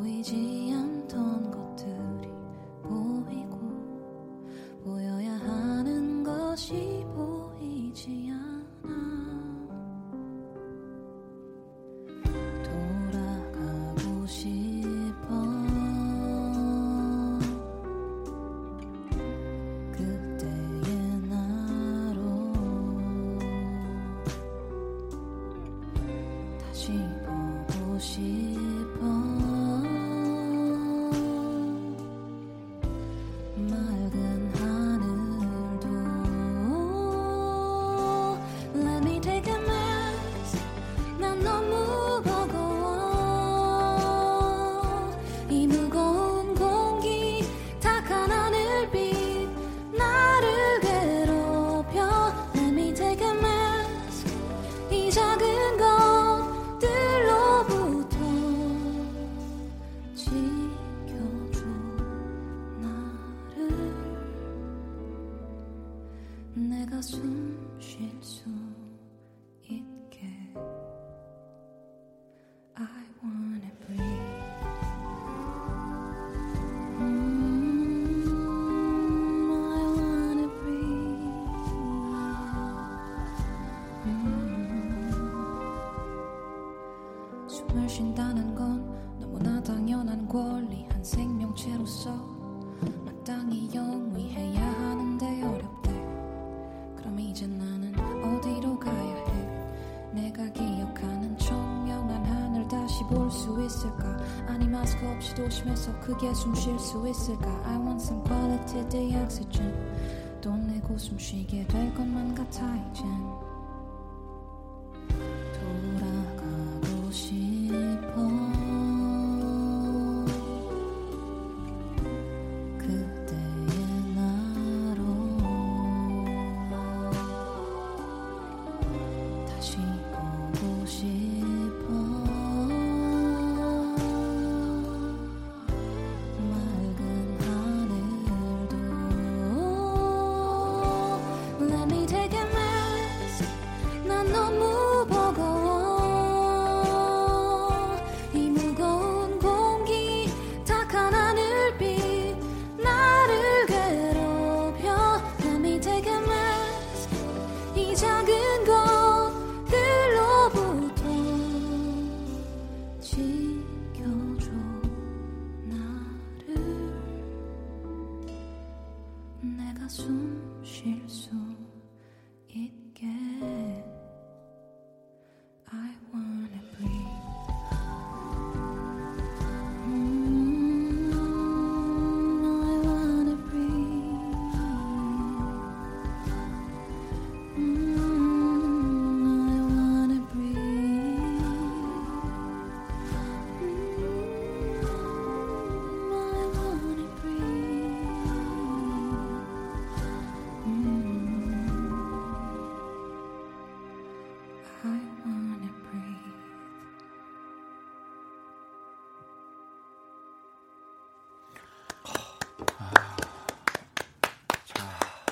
Speaker 3: 도심에서 크게 숨 쉴 수 있을까? I want some quality day oxygen. 돈 내고 숨 쉬게 될 것만 같아 이젠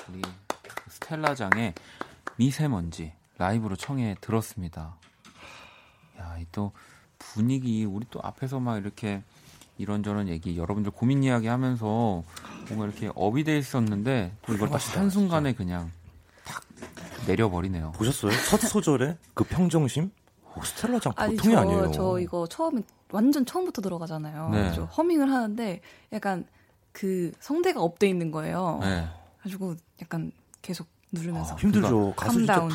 Speaker 1: 우리 스텔라장의 미세먼지 라이브로 청해 들었습니다. 야, 이또 분위기 우리 또 앞에서 막 이렇게 이런저런 얘기 여러분들 고민 이야기 하면서 뭔가 이렇게 업이 돼 있었는데 또 이걸 딱 한순간에 그냥 탁 내려버리네요.
Speaker 4: 보셨어요? 첫 소절에 그 평정심? 오, 스텔라장
Speaker 5: 아니
Speaker 4: 보통이
Speaker 5: 저,
Speaker 4: 아니에요.
Speaker 5: 저 이거 처음에 완전 처음부터 들어가잖아요.
Speaker 1: 네.
Speaker 5: 저 허밍을 하는데 약간 그 성대가 업돼 있는 거예요.
Speaker 1: 네.
Speaker 5: 가지고 약간 계속
Speaker 3: 누르면서.
Speaker 4: 아, 힘들죠. 가수 진짜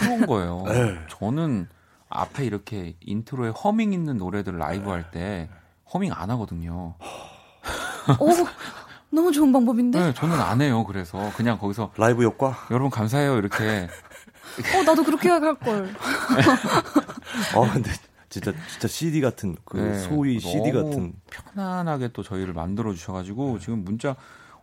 Speaker 1: 푸는 거예요.
Speaker 4: 네.
Speaker 1: 저는 앞에 이렇게 인트로에 허밍 있는 노래들 라이브 할 때 허밍 안 하거든요.
Speaker 3: 오, 너무 좋은 방법인데?
Speaker 1: 네, 저는 안 해요. 그래서 그냥 거기서
Speaker 4: 라이브 효과.
Speaker 1: 여러분 감사해요 이렇게
Speaker 3: 어, 나도 그렇게 할걸.
Speaker 4: 어 근데 진짜 진짜 CD 같은 그
Speaker 1: 네,
Speaker 4: 소위 CD
Speaker 1: 너무
Speaker 4: 같은.
Speaker 1: 편안하게 또 저희를 만들어 주셔 가지고 지금 문자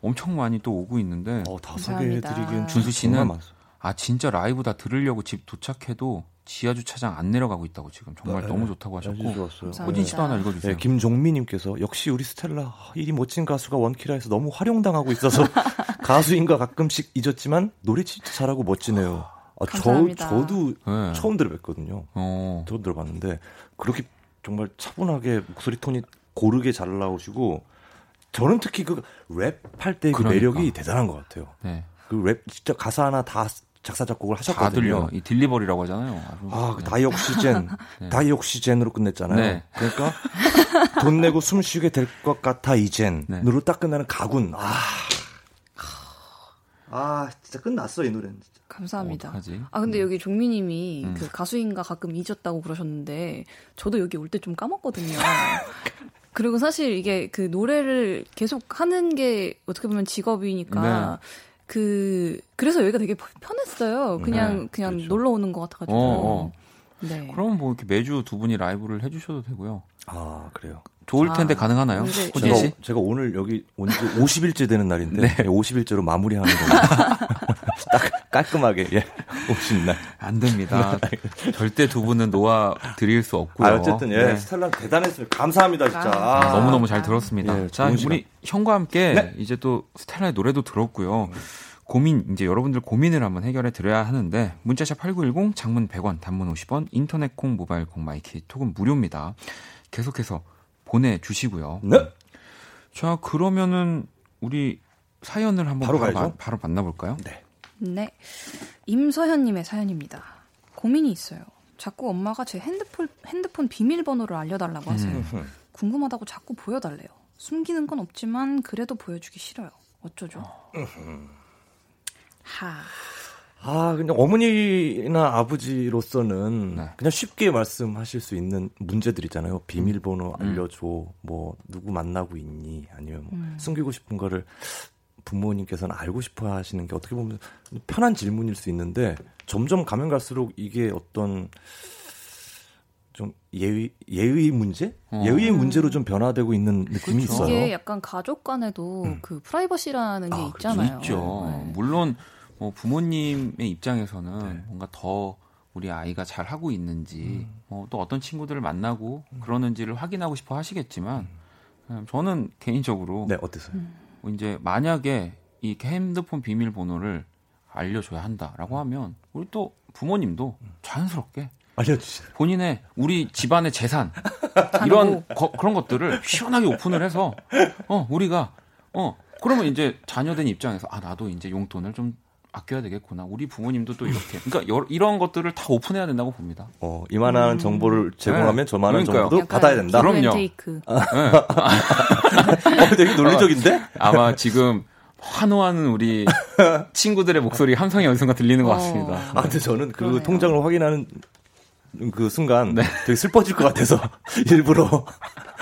Speaker 1: 엄청 많이 또 오고 있는데
Speaker 4: 어, 다. 소개해드리기엔
Speaker 1: 준수 씨는. 아 진짜 라이브 다 들으려고 집 도착해도 지하 주차장 안 내려가고 있다고 지금 정말
Speaker 4: 네,
Speaker 1: 너무 좋다고
Speaker 4: 아주
Speaker 1: 하셨고. 호진 씨도 하나 읽어주세요.
Speaker 4: 네, 김종민님께서 역시 우리 스텔라 아, 이리 멋진 가수가 원키라에서 너무 활용당하고 있어서 가수인가 가끔씩 잊었지만 노래 진짜 잘하고 멋지네요. 아, 저
Speaker 3: 감사합니다.
Speaker 4: 저도
Speaker 1: 네.
Speaker 4: 처음 들어봤거든요.
Speaker 1: 어,
Speaker 4: 처음 들어봤는데 그렇게 정말 차분하게 목소리 톤이 고르게 잘 나오시고 저는 특히 그 랩할 때그
Speaker 1: 그러니까.
Speaker 4: 매력이 대단한 것 같아요.
Speaker 1: 네.
Speaker 4: 그랩 진짜 가사 하나 다 작사 작곡을
Speaker 1: 다
Speaker 4: 하셨거든요.
Speaker 1: 들려. 이 딜리버리라고 하잖아요. 아,
Speaker 4: 그
Speaker 1: 네.
Speaker 4: 다이옥시젠,
Speaker 1: 네.
Speaker 4: 다이옥시젠으로 끝냈잖아요.
Speaker 1: 네.
Speaker 4: 그러니까 돈 내고 숨 쉬게 될 것 같아 이젠으로
Speaker 1: 네.
Speaker 4: 딱 끝나는 가군. 아, 아 진짜 끝났어 이 노래는. 진짜.
Speaker 3: 감사합니다.
Speaker 1: 어떡하지?
Speaker 3: 아 근데 여기 종민님이
Speaker 1: 음.
Speaker 3: 그 가수인가 가끔 잊었다고 그러셨는데 저도 여기 올 때 좀 까먹거든요. 그리고 사실 이게 그 노래를 계속 하는 게 어떻게 보면 직업이니까
Speaker 1: 네.
Speaker 3: 그 그래서 여기가 되게 편했어요. 그냥
Speaker 1: 네,
Speaker 3: 그냥
Speaker 4: 그렇죠.
Speaker 3: 놀러 오는 것 같아가지고.
Speaker 1: 어, 어.
Speaker 3: 네.
Speaker 1: 그럼 뭐 이렇게 매주 두 분이 라이브를 해주셔도 되고요.
Speaker 4: 아 그래요.
Speaker 1: 좋을
Speaker 3: 아,
Speaker 1: 텐데 가능하나요?
Speaker 3: 근데
Speaker 1: 호진
Speaker 4: 제가,
Speaker 1: 씨?
Speaker 4: 제가 오늘 여기 온 지 50일째 되는 날인데
Speaker 1: 네.
Speaker 4: 50일째로 마무리하는 겁니다. 딱 깔끔하게 예, 50날.
Speaker 1: 안 됩니다. 절대 두 분은 놓아 드릴 수 없고요.
Speaker 4: 아 어쨌든 예
Speaker 1: 네.
Speaker 4: 스텔라 대단했습니다. 감사합니다 진짜.
Speaker 3: 아,
Speaker 1: 아,
Speaker 4: 아,
Speaker 1: 너무 너무 잘 들었습니다.
Speaker 4: 예,
Speaker 1: 자,
Speaker 4: 시간.
Speaker 1: 우리 형과 함께
Speaker 4: 네.
Speaker 1: 이제 또 스텔라의 노래도 들었고요. 고민, 이제 여러분들 고민을 한번 해결해 드려야 하는데, 문자샵 8910, 장문 100원, 단문 50원, 인터넷 콩, 모바일 콩, 마이키, 톡은 무료입니다. 계속해서 보내 주시고요.
Speaker 4: 네.
Speaker 1: 자, 그러면은 우리 사연을 한번
Speaker 4: 바로
Speaker 1: 바로. 마- 바로 만나 볼까요?
Speaker 4: 네.
Speaker 3: 네. 임서현님의 사연입니다. 고민이 있어요. 자꾸 엄마가 제 핸드폰, 핸드폰 비밀번호를 알려달라고 하세요.
Speaker 4: 음.
Speaker 3: 궁금하다고 자꾸 보여달래요. 숨기는 건 없지만 그래도 보여주기 싫어요. 어쩌죠? 하.
Speaker 4: 아, 근데 어머니나 아버지로서는
Speaker 1: 네.
Speaker 4: 그냥 쉽게 말씀하실 수 있는 문제들이잖아요. 비밀번호 알려줘. 뭐, 누구 만나고 있니? 아니면 뭐
Speaker 3: 음.
Speaker 4: 숨기고 싶은 거를 부모님께서는 알고 싶어 하시는 게 어떻게 보면 편한 질문일 수 있는데 점점 가면 갈수록 이게 어떤 좀 예의, 예의 문제?
Speaker 1: 어.
Speaker 4: 예의 문제로 좀 변화되고 있는 느낌이
Speaker 1: 그렇죠.
Speaker 4: 있어요.
Speaker 3: 이게 약간 가족 간에도
Speaker 4: 음.
Speaker 3: 그 프라이버시라는 게
Speaker 4: 아, 그렇죠.
Speaker 3: 있잖아요.
Speaker 1: 있죠.
Speaker 3: 네.
Speaker 1: 물론 뭐 부모님의 입장에서는
Speaker 4: 네.
Speaker 1: 뭔가 더 우리 아이가 잘 하고 있는지
Speaker 4: 음.
Speaker 1: 어, 또 어떤 친구들을 만나고 그러는지를 확인하고 싶어 하시겠지만 음, 저는 개인적으로
Speaker 4: 네, 어땠어요?
Speaker 1: 뭐 이제 만약에 이 핸드폰 비밀번호를 알려줘야 한다라고 하면 우리 또 부모님도 자연스럽게
Speaker 4: 알려주세요.
Speaker 1: 본인의 우리 집안의 재산 이런 거- 그런 것들을 시원하게 오픈을 해서 어 우리가 어 그러면 이제 자녀된 입장에서 아 나도 이제 용돈을 좀 아껴야 되겠구나 우리 부모님도 또 이렇게 그러니까 여- 이런 것들을 다 오픈해야 된다고 봅니다.
Speaker 4: 어, 이만한 정보를 제공하면
Speaker 1: 네.
Speaker 4: 저만한
Speaker 1: 그러니까요.
Speaker 4: 정보도 받아야 된다.
Speaker 1: 그럼요.
Speaker 3: 기브앤테이크.
Speaker 1: 네.
Speaker 4: 어, 되게 논리적인데?
Speaker 1: 아마 지금 환호하는 우리 친구들의 목소리 함성이 어디선가 들리는 것 같습니다.
Speaker 4: 아, 근데 저는 그
Speaker 3: 그러네요.
Speaker 4: 통장을 확인하는 그 순간
Speaker 1: 네.
Speaker 4: 되게 슬퍼질 것 같아서 일부러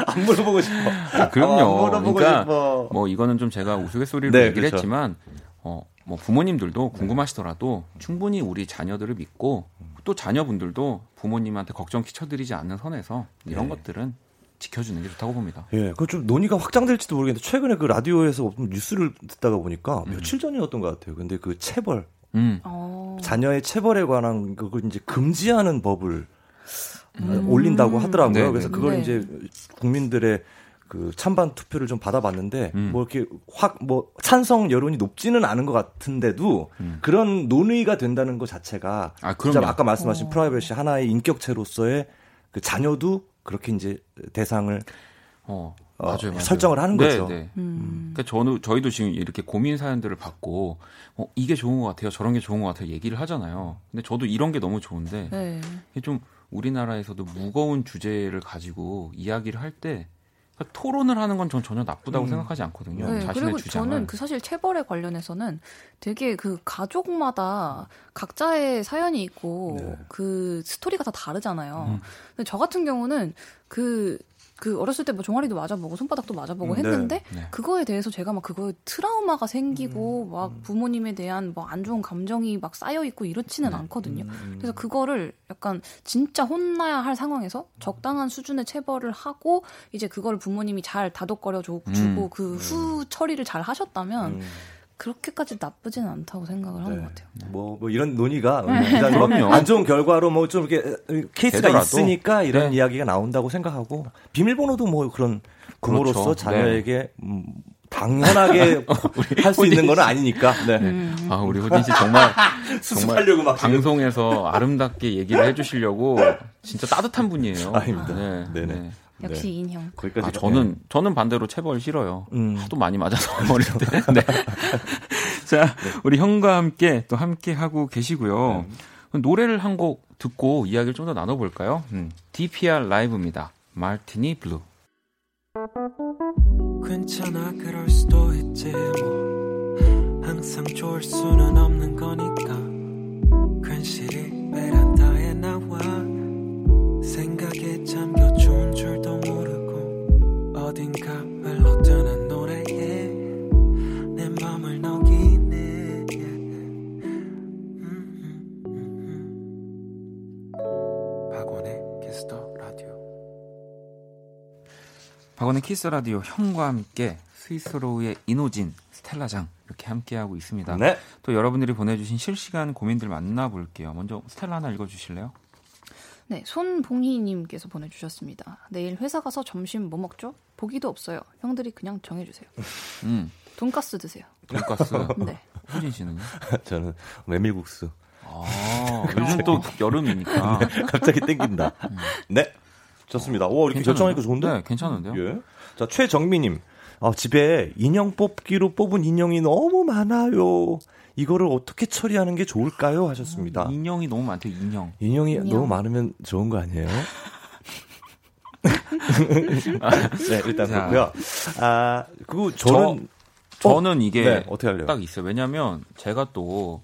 Speaker 4: 안 물어보고 싶어.
Speaker 1: 아, 그럼요.
Speaker 4: 안 물어보고
Speaker 1: 그러니까
Speaker 4: 싶어.
Speaker 1: 뭐 이거는 좀 제가 우스갯소리로
Speaker 4: 네,
Speaker 1: 얘기를
Speaker 4: 그렇죠.
Speaker 1: 했지만 어, 뭐 부모님들도 궁금하시더라도 충분히 우리 자녀들을 믿고 또 자녀분들도 부모님한테 걱정 끼쳐드리지 않는 선에서 이런
Speaker 4: 네.
Speaker 1: 것들은 지켜주는 게 좋다고 봅니다.
Speaker 4: 예, 그좀 논의가 확장될지도 모르겠는데 최근에 그 라디오에서 어떤 뉴스를 듣다가 보니까 며칠 전이었던 것 같아요. 근데 그 체벌
Speaker 1: 음.
Speaker 3: 어.
Speaker 4: 자녀의 체벌에 관한 그걸 이제 금지하는 법을
Speaker 3: 음.
Speaker 4: 올린다고 하더라고요.
Speaker 1: 네,
Speaker 4: 그래서
Speaker 1: 네.
Speaker 4: 그걸
Speaker 3: 네.
Speaker 4: 이제 국민들의 그 찬반 투표를 좀 받아봤는데
Speaker 1: 음.
Speaker 4: 뭐 이렇게 확 뭐 찬성 여론이 높지는 않은 것 같은데도
Speaker 1: 음.
Speaker 4: 그런 논의가 된다는 것 자체가
Speaker 1: 아,
Speaker 4: 진짜
Speaker 1: 그럼요.
Speaker 4: 아까 말씀하신
Speaker 3: 어.
Speaker 4: 프라이버시 하나의 인격체로서의 그 자녀도 그렇게 이제 대상을
Speaker 1: 어,
Speaker 4: 어,
Speaker 1: 맞아요, 맞아요.
Speaker 4: 설정을 하는
Speaker 1: 네,
Speaker 4: 거죠.
Speaker 1: 네.
Speaker 3: 음.
Speaker 1: 그러니까 저는 저희도 지금 이렇게 고민 사연들을 받고 어, 이게 좋은 것 같아요, 저런 게 좋은 것 같아요 얘기를 하잖아요. 근데 저도 이런 게 너무 좋은데
Speaker 3: 네.
Speaker 1: 이게 좀 우리나라에서도 무거운 주제를 가지고 이야기를 할 때 토론을 하는 건 전 전혀 나쁘다고
Speaker 4: 음.
Speaker 1: 생각하지 않거든요.
Speaker 3: 네,
Speaker 1: 자신의
Speaker 3: 그리고
Speaker 1: 주장을.
Speaker 3: 저는 그 사실 체벌에 관련해서는 되게 그 가족마다 각자의 사연이 있고
Speaker 4: 네.
Speaker 3: 그 스토리가 다 다르잖아요.
Speaker 1: 음.
Speaker 3: 근데 저 같은 경우는 그, 그 어렸을 때 뭐 종아리도 맞아보고 손바닥도 맞아보고
Speaker 4: 음, 네.
Speaker 3: 했는데
Speaker 1: 네.
Speaker 3: 그거에 대해서 제가 막 그거에 트라우마가 생기고
Speaker 4: 음,
Speaker 3: 막 부모님에 대한 뭐 안 좋은 감정이 막 쌓여 있고 이렇지는
Speaker 1: 네.
Speaker 3: 않거든요.
Speaker 4: 음.
Speaker 3: 그래서 그거를 약간 진짜 혼나야 할 상황에서 적당한 수준의 체벌을 하고 이제 그걸 부모님이 잘 다독거려 주-
Speaker 1: 음.
Speaker 3: 주고 그후 처리를 잘 하셨다면
Speaker 4: 음.
Speaker 3: 그렇게까지 나쁘지는 않다고 생각을 하는
Speaker 4: 네.
Speaker 3: 것 같아요.
Speaker 4: 뭐, 뭐 이런 논의가
Speaker 3: 네.
Speaker 4: 뭐
Speaker 1: 그럼요.
Speaker 4: 안 좋은 결과로 뭐 좀 이렇게 케이스가
Speaker 1: 되더라도.
Speaker 4: 있으니까 이런
Speaker 1: 네.
Speaker 4: 이야기가 나온다고 생각하고 비밀번호도 뭐 그런 부모로서
Speaker 1: 그렇죠.
Speaker 4: 자녀에게 음, 당연하게 할 수 있는 건 아니니까. 네.
Speaker 3: 음.
Speaker 1: 아 우리 호진 씨 정말 정말
Speaker 4: 수습하려고 막.
Speaker 1: 방송에서 아름답게 얘기를 해주시려고 진짜 따뜻한 분이에요.
Speaker 4: 아닙니다.
Speaker 1: 네,
Speaker 4: 네네.
Speaker 1: 네.
Speaker 3: 역시
Speaker 4: 네.
Speaker 3: 인형.
Speaker 4: 거기까지.
Speaker 1: 아, 저는 저는 반대로 체벌 싫어요.
Speaker 4: 음.
Speaker 1: 하도 많이 맞아서 어릴 때. 네. 자, 우리 형과 함께 또 함께 하고 계시고요. 노래를 한 곡 듣고 이야기를 좀 더 나눠볼까요? 음. DPR 라이브입니다. 마르티니 블루.
Speaker 6: 괜찮아 그럴 수도 있지 뭐 항상 좋을 수는 없는 거니까 괜시리 베란다에 나와 생각에 잠겨 줄도 모르고 어딘가 흘러드는 노래에 내 맘을 녹이네 음, 음, 음, 음. 박원의 Kiss the Radio
Speaker 1: 박원의 키스 라디오 형과 함께 스윗소로우의 인호진, 스텔라장 이렇게 함께하고 있습니다.
Speaker 4: 네.
Speaker 1: 또 여러분들이 보내주신 실시간 고민들 만나볼게요. 먼저 스텔라 하나 읽어주실래요?
Speaker 3: 네, 손봉희님께서 보내주셨습니다. 내일 회사 가서 점심 뭐 먹죠? 보기도 없어요. 형들이 그냥 정해주세요.
Speaker 1: 음,
Speaker 3: 돈가스 드세요.
Speaker 1: 돈가스.
Speaker 3: 네.
Speaker 1: 호진 씨는요?
Speaker 4: 저는 메밀국수.
Speaker 1: 아, 요즘 또 여름이니까.
Speaker 4: 갑자기 땡긴다. 네. 좋습니다. 오, 이렇게 결정하니까 좋은데?
Speaker 1: 네, 괜찮은데요?
Speaker 4: 예. 자, 최정미님. 아, 집에 인형 뽑기로 뽑은 인형이 너무 많아요. 이거를 어떻게 처리하는 게 좋을까요? 하셨습니다.
Speaker 1: 인형이 너무 많대요, 인형.
Speaker 4: 인형이
Speaker 3: 인형.
Speaker 4: 너무 많으면 좋은 거 아니에요? 네, 일단
Speaker 1: 자.
Speaker 4: 그렇고요. 아, 그리고 저는
Speaker 1: 저는 이게
Speaker 4: 네, 어떻게 할래요?
Speaker 1: 딱 있어요. 왜냐면 제가 또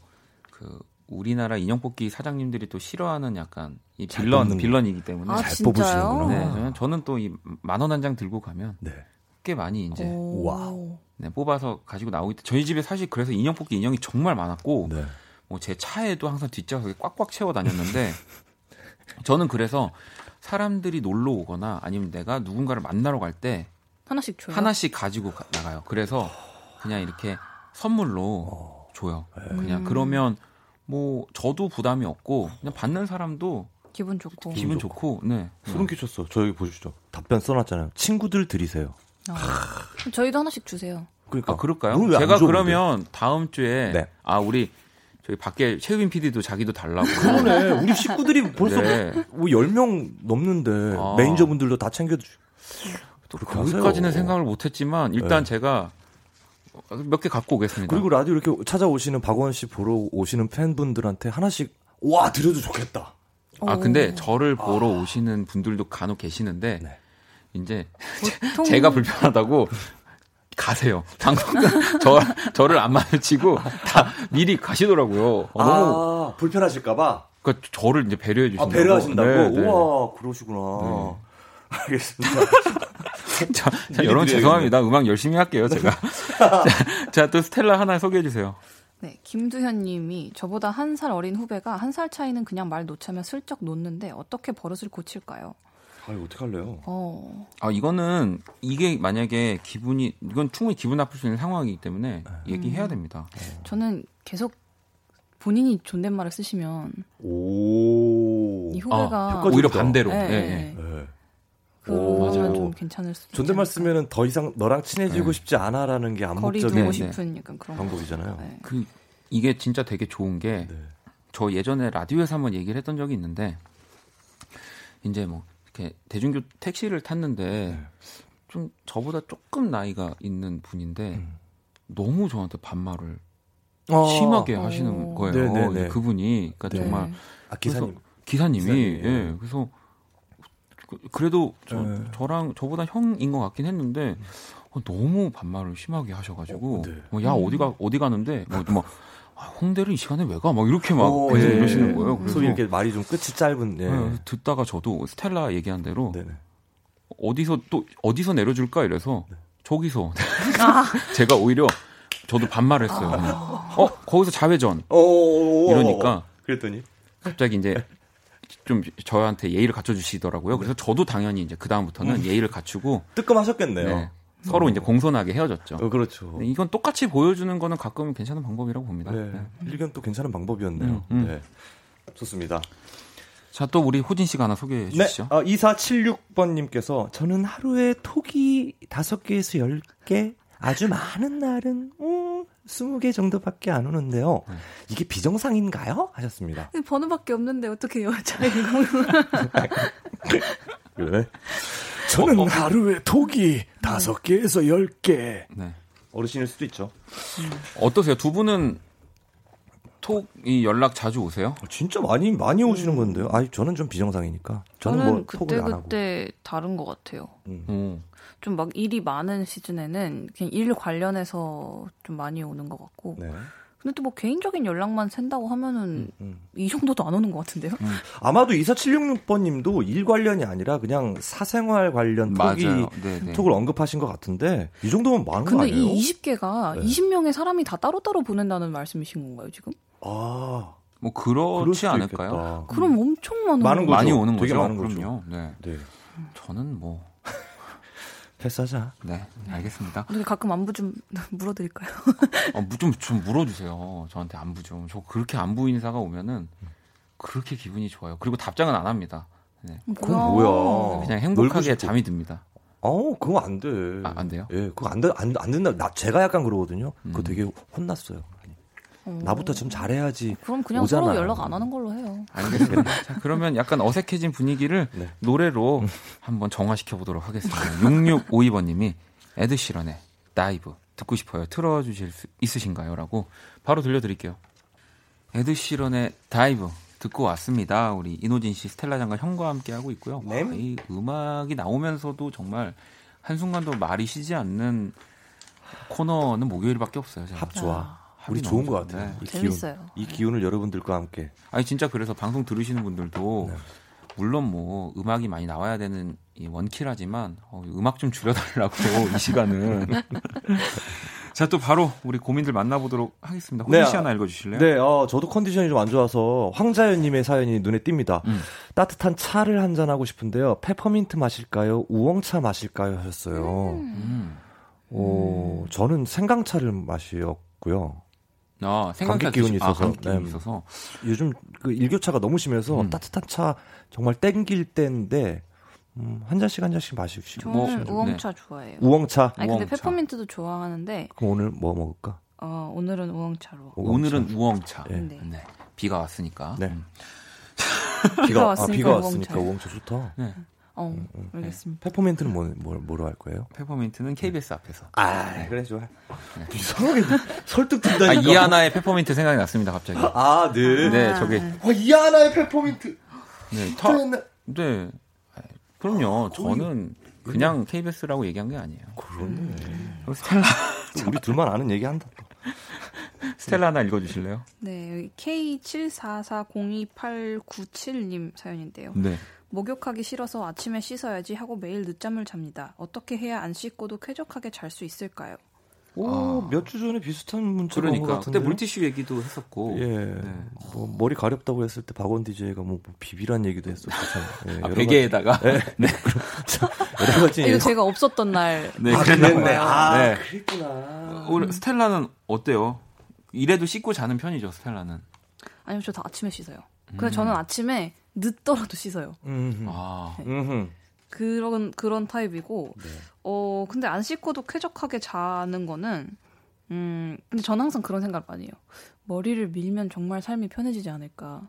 Speaker 1: 그 우리나라 인형 뽑기 사장님들이 또 싫어하는 약간
Speaker 4: 이잘
Speaker 1: 빌런 빌런이기 때문에
Speaker 3: 아,
Speaker 4: 잘
Speaker 3: 진짜요?
Speaker 4: 뽑으시는구나.
Speaker 1: 네, 저는, 저는 또 이 만 원 한 장 들고 가면
Speaker 4: 네.
Speaker 1: 꽤 많이 이제
Speaker 3: 오.
Speaker 4: 와우.
Speaker 1: 네, 뽑아서 가지고 나오기 때 저희 집에 사실 그래서 인형 뽑기 인형이 정말 많았고
Speaker 4: 네.
Speaker 1: 뭐제 차에도 항상 뒷좌석에 꽉꽉 채워 다녔는데 저는 그래서 사람들이 놀러 오거나 아니면 내가 누군가를 만나러 갈 때
Speaker 3: 하나씩 줘요.
Speaker 1: 하나씩 가지고 가- 나가요. 그래서 그냥 이렇게 선물로 줘요. 그냥
Speaker 3: 음.
Speaker 1: 그러면 뭐 저도 부담이 없고 그냥 받는 사람도
Speaker 3: 기분 좋고.
Speaker 1: 기분 좋고 네.
Speaker 4: 소름 끼쳤어. 저 여기 보시죠. 답변 써놨잖아요. 친구들 드리세요.
Speaker 3: 아. 저희도 하나씩 주세요.
Speaker 4: 그러니까.
Speaker 1: 아 그럴까요? 제가
Speaker 4: 줘,
Speaker 1: 그러면 다음 주에
Speaker 4: 네.
Speaker 1: 아 우리 저희 밖에 최우빈 PD도 자기도 달라고
Speaker 4: 그러네. 우리 식구들이 벌써
Speaker 1: 네.
Speaker 4: 뭐 10명 넘는데
Speaker 1: 아.
Speaker 4: 매니저분들도 다 챙겨주.
Speaker 1: 또
Speaker 4: 그렇게 하세요.
Speaker 1: 거기까지는 생각을 못했지만 일단
Speaker 4: 네.
Speaker 1: 제가 몇 개 갖고 오겠습니다.
Speaker 4: 그리고 라디오 이렇게 찾아오시는 박원 씨 보러 오시는 팬분들한테 하나씩 와 드려도 좋겠다.
Speaker 1: 아 근데
Speaker 3: 오.
Speaker 1: 저를 보러 오시는 분들도 간혹 계시는데
Speaker 4: 네.
Speaker 1: 이제
Speaker 3: 보통
Speaker 1: 제가 불편하다고 가세요. 방송 저 저를 안 마주치고 다 미리 가시더라고요. 어, 너무
Speaker 4: 아 불편하실까봐.
Speaker 1: 그러니까 저를 이제 배려해
Speaker 4: 아
Speaker 1: 주신다고.
Speaker 4: 배려하신다고.
Speaker 1: 네, 네.
Speaker 4: 우와 그러시구나.
Speaker 1: 네.
Speaker 4: 알겠습니다.
Speaker 1: 자, 자, 여러분. 죄송합니다. 음악 열심히 할게요, 제가. 자, 자, 또 스텔라 하나 소개해 주세요.
Speaker 3: 네, 김두현 님이 저보다 한 살 어린 후배가 한 살 차이는 그냥 말 놓자면 슬쩍 놓는데 어떻게 버릇을 고칠까요?
Speaker 4: 아유 어떡할래요?
Speaker 3: 어.
Speaker 1: 아, 이거는 이게 만약에 기분이 이건 충분히 기분 나쁠 수 있는 상황이기 때문에 얘기해야 됩니다.
Speaker 3: 저는 계속 본인이 존댓말을 쓰시면
Speaker 4: 오.
Speaker 3: 이 후배가
Speaker 4: 효과적이다.
Speaker 1: 오히려 반대로.
Speaker 3: 네,
Speaker 1: 예, 예.
Speaker 3: 네.
Speaker 4: 네.
Speaker 3: 그러면
Speaker 4: 오.
Speaker 3: 좀 괜찮을 수도
Speaker 4: 존댓말 쓰면은 더 이상 너랑 친해지고
Speaker 1: 네.
Speaker 4: 싶지 않아라는 게 암묵적인
Speaker 3: 두고
Speaker 1: 네, 네.
Speaker 3: 싶은 약간 그런
Speaker 4: 방법이잖아요.
Speaker 3: 네.
Speaker 1: 그 이게 진짜 되게 좋은 게저
Speaker 4: 네.
Speaker 1: 예전에 라디오에서 한번 얘기를 했던 적이 있는데 이제 뭐 이렇게 대중교 택시를 탔는데
Speaker 4: 네.
Speaker 1: 좀 저보다 조금 나이가 있는 분인데
Speaker 4: 음.
Speaker 1: 너무 저한테 반말을
Speaker 4: 어.
Speaker 1: 심하게
Speaker 3: 어.
Speaker 1: 하시는 거예요.
Speaker 4: 네네네.
Speaker 1: 그분이 그러니까
Speaker 3: 네.
Speaker 1: 정말
Speaker 4: 아 기사님.
Speaker 1: 기사님이
Speaker 4: 기사님,
Speaker 1: 예 그래서 그, 래도 저,
Speaker 4: 네.
Speaker 1: 저랑 저보다 형인 것 같긴 했는데 어, 너무 반말을 심하게 하셔가지고
Speaker 4: 어, 네.
Speaker 1: 뭐, 야 어디가 어디 가는데 뭐, 뭐 아, 홍대를 이 시간에 왜 가? 막 이렇게 막
Speaker 4: 오,
Speaker 1: 계속
Speaker 4: 예.
Speaker 1: 이러시는 거예요. 그래서
Speaker 4: 소위 이렇게 말이 좀 끝이 짧은. 예.
Speaker 1: 네, 듣다가 저도 스텔라 얘기한 대로
Speaker 4: 네네.
Speaker 1: 어디서 또 어디서 내려줄까 이래서
Speaker 4: 네.
Speaker 1: 저기서
Speaker 3: 아.
Speaker 1: 제가 오히려 저도 반말했어요. 그냥. 어 거기서 자회전
Speaker 4: 오,
Speaker 1: 이러니까
Speaker 4: 그랬더니
Speaker 1: 갑자기 이제 좀 저한테 예의를 갖춰주시더라고요. 그래서 저도 당연히 이제 그 다음부터는 예의를 갖추고
Speaker 4: 뜨끔하셨겠네요.
Speaker 1: 네, 서로 이제 공손하게 헤어졌죠.
Speaker 4: 어, 그렇죠.
Speaker 1: 근데 이건 똑같이 보여주는 거는 가끔 괜찮은 방법이라고 봅니다.
Speaker 4: 네.
Speaker 1: 네.
Speaker 4: 일견 또 괜찮은 방법이었네요.
Speaker 1: 음, 음.
Speaker 4: 네. 좋습니다.
Speaker 1: 자, 또 우리 호진 씨가 하나 소개해
Speaker 4: 네.
Speaker 1: 주시죠.
Speaker 4: 어, 2476번님께서 저는 하루에 톡이 5개에서 10개, 아주 많은 날은 음, 20개 정도밖에 안 오는데요.
Speaker 1: 네.
Speaker 4: 이게 비정상인가요? 하셨습니다.
Speaker 3: 번호밖에 없는데 어떻게 여자인 거?
Speaker 4: 그래?
Speaker 7: 저는 하루에 톡이 다섯 개에서 열 개.
Speaker 1: 네.
Speaker 4: 어르신일 수도 있죠.
Speaker 1: 어떠세요? 두 분은 톡이 연락 자주 오세요?
Speaker 4: 진짜 많이 많이 오시는 건데요. 아니 저는 좀 비정상이니까. 저는,
Speaker 3: 저는
Speaker 4: 뭐 톡을
Speaker 3: 그때
Speaker 4: 안 하고.
Speaker 3: 그때 다른 것 같아요.
Speaker 4: 음.
Speaker 1: 오.
Speaker 3: 좀막 일이 많은 시즌에는 그냥 일 관련해서 좀 많이 오는 것 같고.
Speaker 4: 네.
Speaker 3: 근데 또 뭐 개인적인 연락만 샌다고 하면은
Speaker 4: 음.
Speaker 3: 이 정도도 안 오는 것 같은데요?
Speaker 4: 아마도 24766번님도 일 관련이 아니라 그냥 사생활 관련 톡이.
Speaker 1: 네, 네.
Speaker 4: 톡을 언급하신 것 같은데 이 정도면 많은 거
Speaker 3: 근데
Speaker 4: 아니에요?
Speaker 3: 이 20개가
Speaker 4: 네.
Speaker 3: 20명의 사람이 다 따로따로 보낸다는 말씀이신 건가요, 지금?
Speaker 4: 아,
Speaker 1: 뭐 그렇지 않을까요?
Speaker 4: 있겠다.
Speaker 3: 그럼 엄청 많은
Speaker 4: 많은
Speaker 3: 거죠.
Speaker 1: 많이. 오는
Speaker 4: 되게
Speaker 1: 거죠.
Speaker 4: 많은 거죠.
Speaker 1: 그럼요. 네.
Speaker 4: 네.
Speaker 1: 저는 뭐
Speaker 4: 패스하자.
Speaker 1: 네, 알겠습니다.
Speaker 3: 근데 가끔 안부 좀 물어드릴까요?
Speaker 1: 어, 무- 좀, 좀 물어주세요. 저한테 안부 좀. 저 그렇게 안부 인사가 오면은 그렇게 기분이 좋아요. 그리고 답장은 안 합니다. 네.
Speaker 4: 그건 뭐야?
Speaker 1: 그냥 행복하게. 잠이 듭니다.
Speaker 4: 어, 그거 안 돼.
Speaker 1: 아, 안 돼요?
Speaker 4: 예, 그거 안 돼, 안, 안 된다. 나, 제가 약간 그러거든요. 그거
Speaker 1: 음.
Speaker 4: 되게 혼났어요.
Speaker 3: 어.
Speaker 4: 나부터 좀 잘해야지.
Speaker 3: 그럼 그냥
Speaker 4: 오잖아요.
Speaker 3: 서로 연락 안 하는 걸로 해요.
Speaker 1: 알겠습니다. 자, 그러면 약간 어색해진 분위기를
Speaker 4: 네.
Speaker 1: 노래로 한번 정화시켜 보도록 하겠습니다. 6652번님이 에드시런의 Dive 듣고 싶어요. 틀어주실 수 있으신가요? 라고 바로 들려드릴게요. 에드시런의 Dive 듣고 왔습니다. 우리 이노진 씨, 스텔라 장관 형과 함께 하고 있고요. 와,
Speaker 4: 네.
Speaker 1: 이 음악이 나오면서도 정말 한순간도 말이 쉬지 않는 코너는 목요일밖에 없어요. 제가.
Speaker 4: 합 좋아.
Speaker 3: 아,
Speaker 4: 우리 좋은 것. 같아요.
Speaker 1: 네.
Speaker 4: 이 기운.
Speaker 3: 재밌어요.
Speaker 4: 이 기운을 여러분들과 함께.
Speaker 1: 아니 진짜 그래서 방송 들으시는 분들도
Speaker 4: 네.
Speaker 1: 물론 뭐 음악이 많이 나와야 되는 이 원키라지만 어, 음악 좀 줄여달라고 이 시간은 자 또 바로 우리 고민들 만나보도록 하겠습니다. 호진
Speaker 4: 네,
Speaker 1: 씨 하나 읽어주실래요?
Speaker 4: 네, 어, 저도 컨디션이 좀 안 좋아서 황자연님의 사연이 눈에 띕니다.
Speaker 1: 음.
Speaker 4: 따뜻한 차를 한잔 하고 싶은데요. 페퍼민트 마실까요? 우엉차 마실까요? 하셨어요.
Speaker 1: 음.
Speaker 4: 어, 저는 생강차를 마시었고요.
Speaker 1: 아 생각해
Speaker 4: 감기 기운이 있어서.
Speaker 1: 아, 감기 기운이
Speaker 4: 네.
Speaker 1: 있어서
Speaker 4: 요즘 그 일교차가 너무 심해서
Speaker 1: 음.
Speaker 4: 따뜻한 차 정말 땡길 때인데 음, 한 잔씩 한 잔씩 마시고
Speaker 3: 저는
Speaker 1: 뭐,
Speaker 3: 우엉차 좋아해요.
Speaker 4: 우엉차.
Speaker 3: 아니 근데
Speaker 1: 우엉차.
Speaker 3: 페퍼민트도 좋아하는데
Speaker 4: 그럼 오늘 뭐 먹을까?
Speaker 3: 어, 오늘은 우엉차로.
Speaker 4: 우엉차.
Speaker 1: 오늘은 우엉차.
Speaker 4: 예.
Speaker 3: 네.
Speaker 1: 네. 비가 왔으니까.
Speaker 4: 네.
Speaker 1: 음.
Speaker 3: 비가
Speaker 4: 아,
Speaker 3: 왔으니까
Speaker 4: 비가
Speaker 3: 우엉차.
Speaker 4: 왔으니까 우엉차 좋다.
Speaker 1: 네.
Speaker 3: 어, 알겠습니다.
Speaker 4: 페퍼민트는 뭐, 뭐, 뭐로 할 거예요?
Speaker 1: 페퍼민트는 KBS 앞에서.
Speaker 4: 아, 그래 좋아.
Speaker 1: 네.
Speaker 4: 이상하게 설득
Speaker 1: 아,
Speaker 4: 된다니까.
Speaker 1: 이하나의 페퍼민트 생각이 났습니다, 갑자기.
Speaker 4: 아, 네.
Speaker 1: 네, 저게.
Speaker 4: 와, 이하나의 페퍼민트.
Speaker 1: 네, 타,
Speaker 4: 타...
Speaker 1: 네. 그럼요. 저는 그냥 KBS라고 얘기한 게 아니에요.
Speaker 4: 그러네.
Speaker 1: 스텔라,
Speaker 4: 또 우리 둘만 아는 얘기 한다. 또.
Speaker 1: 스텔라 하나 읽어주실래요?
Speaker 3: 네, 여기 K74402897님 사연인데요.
Speaker 1: 네.
Speaker 3: 목욕하기 싫어서 아침에 씻어야지 하고 매일 늦잠을 잡니다. 어떻게 해야 안 씻고도 쾌적하게 잘 수 있을까요?
Speaker 4: 오,
Speaker 1: 아.
Speaker 4: 몇주 전에 비슷한 문자가
Speaker 1: 그러니까.
Speaker 4: 같은데.
Speaker 1: 그때 물티슈 얘기도 했었고.
Speaker 4: 예.
Speaker 1: 네.
Speaker 4: 뭐 머리 가렵다고 했을 때 박원 DJ가 뭐, 뭐 비비란 얘기도 했었고 참. 예,
Speaker 1: 아, 베개에다가. 네.
Speaker 4: 가지, 여러 가지.
Speaker 3: 이거 제가 없었던 날.
Speaker 1: 네,
Speaker 4: 아, 그랬네. 아,
Speaker 1: 네.
Speaker 4: 그랬구나.
Speaker 1: 오늘 스텔라는 어때요? 이래도 씻고 자는 편이죠, 스텔라는.
Speaker 3: 아니면 저다 아침에 씻어요. 근데 저는 아침에 늦더라도 씻어요.
Speaker 4: 음.
Speaker 1: 아.
Speaker 4: 음.
Speaker 3: 그런 그런 타입이고
Speaker 4: 네.
Speaker 3: 어 근데 안 씻고도 쾌적하게 자는 거는 음 근데 저는 항상 그런 생각을 많이 해요. 머리를 밀면 정말 삶이 편해지지 않을까.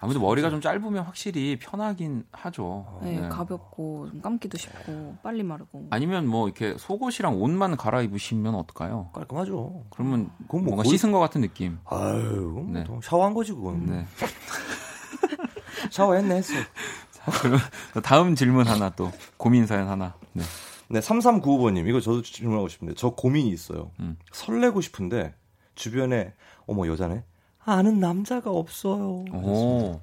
Speaker 1: 아무래도 머리가 좀 짧으면 확실히 편하긴 하죠.
Speaker 3: 네,
Speaker 1: 네.
Speaker 3: 가볍고 좀 감기도 쉽고 빨리 마르고.
Speaker 1: 아니면 뭐 이렇게 속옷이랑 옷만 갈아입으시면 어떨까요?
Speaker 4: 깔끔하죠.
Speaker 1: 그러면
Speaker 4: 그건 뭐
Speaker 1: 뭔가
Speaker 4: 거의-
Speaker 1: 씻은 것 같은 느낌.
Speaker 4: 아유, 뭐
Speaker 1: 네.
Speaker 4: 또 샤워한 거지 그건.
Speaker 1: 네.
Speaker 4: 샤워했네 했어.
Speaker 1: 그럼 다음 질문 하나 또 고민 사연 하나. 네.
Speaker 4: 네, 3395번님, 이거 저도 질문하고 싶은데, 저 고민이 있어요.
Speaker 1: 음.
Speaker 4: 설레고 싶은데, 주변에, 어머, 여자네? 아는 남자가 없어요.
Speaker 1: 오.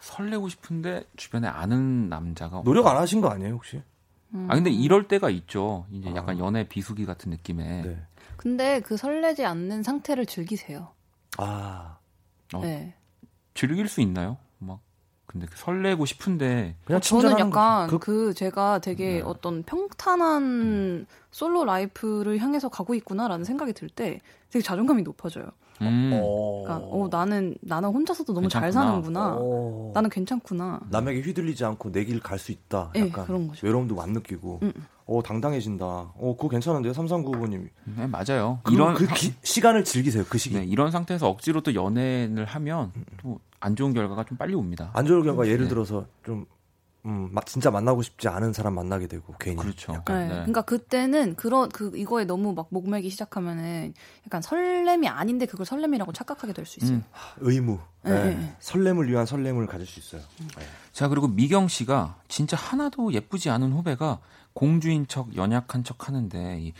Speaker 1: 설레고 싶은데 주변에 아는 남자가 없다.
Speaker 4: 노력 안 하신 거 아니에요, 혹시?
Speaker 1: 아 근데 이럴 때가 있죠. 이제
Speaker 4: 아.
Speaker 1: 약간 연애 비수기 같은 느낌의.
Speaker 4: 네.
Speaker 3: 근데 그 설레지 않는 상태를 즐기세요.
Speaker 4: 아,
Speaker 1: 어.
Speaker 3: 네.
Speaker 1: 즐길 수 있나요? 막 근데 그 설레고 싶은데
Speaker 4: 그냥
Speaker 3: 저는
Speaker 4: 친절하는
Speaker 3: 약간
Speaker 4: 거죠.
Speaker 3: 그, 제가 되게
Speaker 1: 네.
Speaker 3: 어떤 평탄한 솔로 라이프를 향해서 가고 있구나라는 생각이 들 때 되게 자존감이 높아져요.
Speaker 1: 음.
Speaker 4: 어.
Speaker 3: 그러니까 어 나는 나는 혼자서도 너무 잘
Speaker 1: 괜찮구나.
Speaker 3: 사는구나.
Speaker 4: 어.
Speaker 3: 나는 괜찮구나.
Speaker 4: 남에게 휘둘리지 않고 내 길 갈 수 있다.
Speaker 3: 예,
Speaker 4: 약간
Speaker 3: 그런 거죠.
Speaker 4: 외로움도 안 느끼고.
Speaker 3: 음.
Speaker 4: 어, 당당해진다. 어, 그거 괜찮은데요, 3395번님이.
Speaker 1: 네, 맞아요.
Speaker 4: 이런 그 기- 시간을 즐기세요, 그 시기.
Speaker 1: 네, 이런 상태에서 억지로 또 연애를 하면
Speaker 4: 음.
Speaker 1: 또안 좋은 결과가 좀 빨리 옵니다.
Speaker 4: 안 좋을 경우가 예를
Speaker 1: 네.
Speaker 4: 들어서 좀 음, 마- 진짜 만나고 싶지 않은 사람 만나게 되고 괜히.
Speaker 1: 그렇죠.
Speaker 4: 약간.
Speaker 3: 네.
Speaker 1: 네.
Speaker 3: 그러니까 그때는 그런 그 이거에 너무 막 목매기 시작하면은 약간 설렘이 아닌데 그걸 설렘이라고 착각하게 될 수 있어요.
Speaker 1: 음.
Speaker 4: 의무.
Speaker 3: 네,
Speaker 4: 네.
Speaker 3: 네, 네.
Speaker 4: 설렘을 위한 설렘을 가질 수 있어요. 네.
Speaker 1: 자 그리고 미경 씨가 진짜 하나도 예쁘지 않은 후배가 공주인 척 연약한 척 하는데 이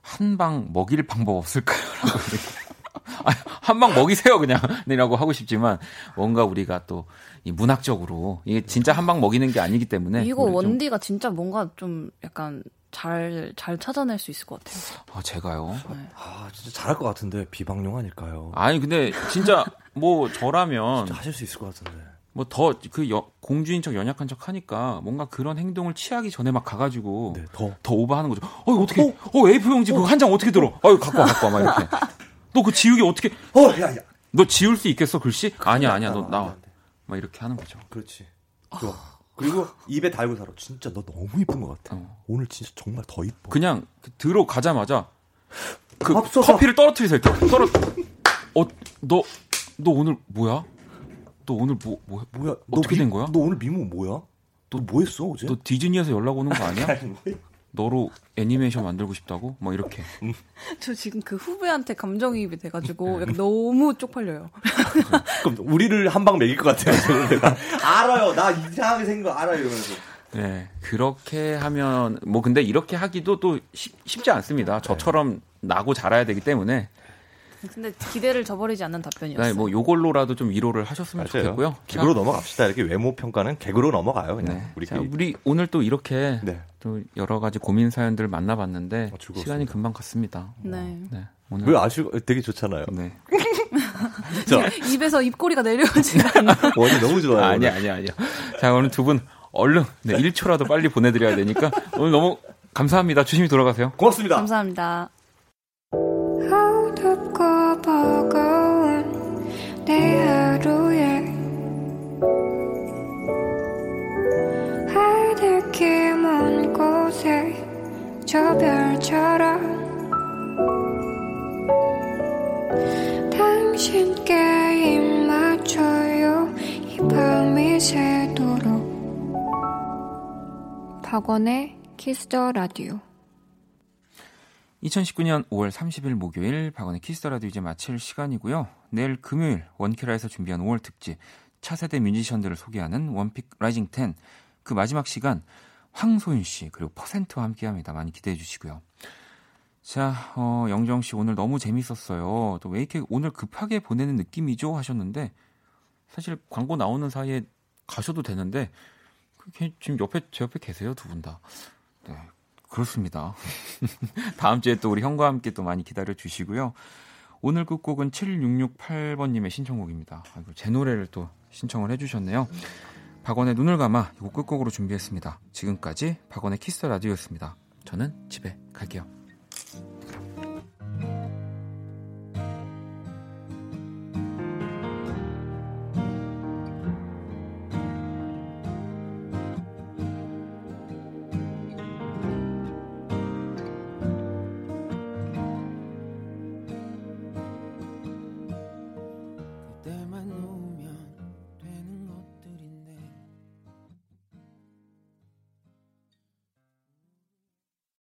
Speaker 1: 한방 먹일 방법 없을까요?라고 한 방 먹이세요 그냥이라고 하고 싶지만 뭔가 우리가 또 이 문학적으로 이게 진짜 한 방 먹이는 게 아니기 때문에
Speaker 3: 이거 원디가 진짜 뭔가 좀 약간 잘 잘 찾아낼 수 있을 것 같아요.
Speaker 1: 아, 제가요.
Speaker 3: 네.
Speaker 4: 아, 진짜 잘할 것 같은데 비방용 아닐까요?
Speaker 1: 아니 근데 진짜 뭐 저라면
Speaker 4: 진짜 하실 수 있을 것 같은데.
Speaker 1: 뭐 더 그 공주인 척 연약한 척 하니까 뭔가 그런 행동을 취하기 전에 막 가가지고
Speaker 4: 네, 더.
Speaker 1: 더 오버하는 거죠. 어 어떻게? 어, A4 용지 그거 한 장 어떻게 들어? 어이 갖고 와 갖고 와막 이렇게. 너 그 지우기 어떻게?
Speaker 4: 어, 야, 야.
Speaker 1: 너 지울 수 있겠어 글씨? 아니야 아니야 너 나와.
Speaker 4: 안 돼.
Speaker 1: 막 이렇게 하는 거죠.
Speaker 4: 그렇지. 좋아. 그리고 입에 달고 살아. 진짜 너 너무 이쁜 것 같아.
Speaker 1: 어.
Speaker 4: 오늘 진짜 정말 더 이뻐.
Speaker 1: 그냥 그 들어가자마자 그
Speaker 4: 맙소사.
Speaker 1: 커피를 떨어뜨리세요. 떨어. 어너너 너 오늘 뭐야? 너 오늘 뭐 뭐?
Speaker 4: 뭐야?
Speaker 1: 어떻게
Speaker 4: 미-
Speaker 1: 된 거야?
Speaker 4: 너 오늘 미모 뭐야? 너 뭐 했어 어제?
Speaker 1: 너 디즈니에서 연락 오는 거 아니야?
Speaker 4: 아니, 뭐-
Speaker 1: 너로 애니메이션 만들고 싶다고? 뭐 이렇게.
Speaker 3: 저 지금 그 후배한테 감정이입이 돼가지고 약간 너무 쪽팔려요.
Speaker 4: 그럼 우리를 한 방 먹일 것 같아요. 내가. 알아요. 나 이상하게 생긴 거 알아요. 이러면서.
Speaker 1: 네, 그렇게 하면 뭐 근데 이렇게 하기도 또 쉽- 쉽지 않습니다. 저처럼 나고 자라야 되기 때문에
Speaker 3: 근데 기대를 저버리지 않는 답변이었어요.
Speaker 1: 네, 뭐 요걸로라도 좀 위로를 하셨으면 좋겠고요.
Speaker 4: 개그로 넘어갑시다. 이렇게 외모 평가는 개그로 넘어가요. 그냥
Speaker 1: 네.
Speaker 4: 우리
Speaker 1: 자, 우리 오늘 또 이렇게
Speaker 4: 네.
Speaker 1: 또 여러 가지 고민 사연들을 만나봤는데
Speaker 4: 어, 즐거웠습니다.
Speaker 1: 시간이 금방 갔습니다.
Speaker 3: 네.
Speaker 1: 네, 오늘
Speaker 4: 왜 아시고 되게 좋잖아요.
Speaker 1: 네.
Speaker 4: 자,
Speaker 3: 입에서 입꼬리가 내려오지가 않아.
Speaker 4: 원이 너무 좋아요.
Speaker 1: 아니야, 아니야, 아니야. 자, 오늘 두 분 얼른 네, 1초라도 빨리 보내드려야 되니까 오늘 너무 감사합니다. 조심히 돌아가세요.
Speaker 4: 고맙습니다.
Speaker 3: 감사합니다.
Speaker 8: 저 별처럼 당신께 입 맞춰요. 이 밤이 새도록. 박원의 Kiss the Radio
Speaker 1: 2019년 5월 30일 목요일 박원의 Kiss the Radio 이제 마칠 시간이고요. 내일 금요일 원키라에서 준비한 5월 특집 차세대 뮤지션들을 소개하는 one pick rising 10그 마지막 시간 황소윤 씨 그리고 퍼센트와 함께합니다. 많이 기대해 주시고요. 자, 어, 영정 씨 오늘 너무 재밌었어요. 또 왜 이렇게 오늘 급하게 보내는 느낌이죠 하셨는데 사실 광고 나오는 사이에 가셔도 되는데 그게 지금 옆에 제 옆에 계세요 두 분 다. 네, 그렇습니다. 다음 주에 또 우리 형과 함께 또 많이 기다려 주시고요. 오늘 끝곡은 7668번님의 신청곡입니다. 아이고, 제 노래를 또 신청을 해주셨네요. 박원의 눈을 감아 이곡 끝곡으로 준비했습니다. 지금까지 박원의 키스 라디오였습니다. 저는 집에 갈게요.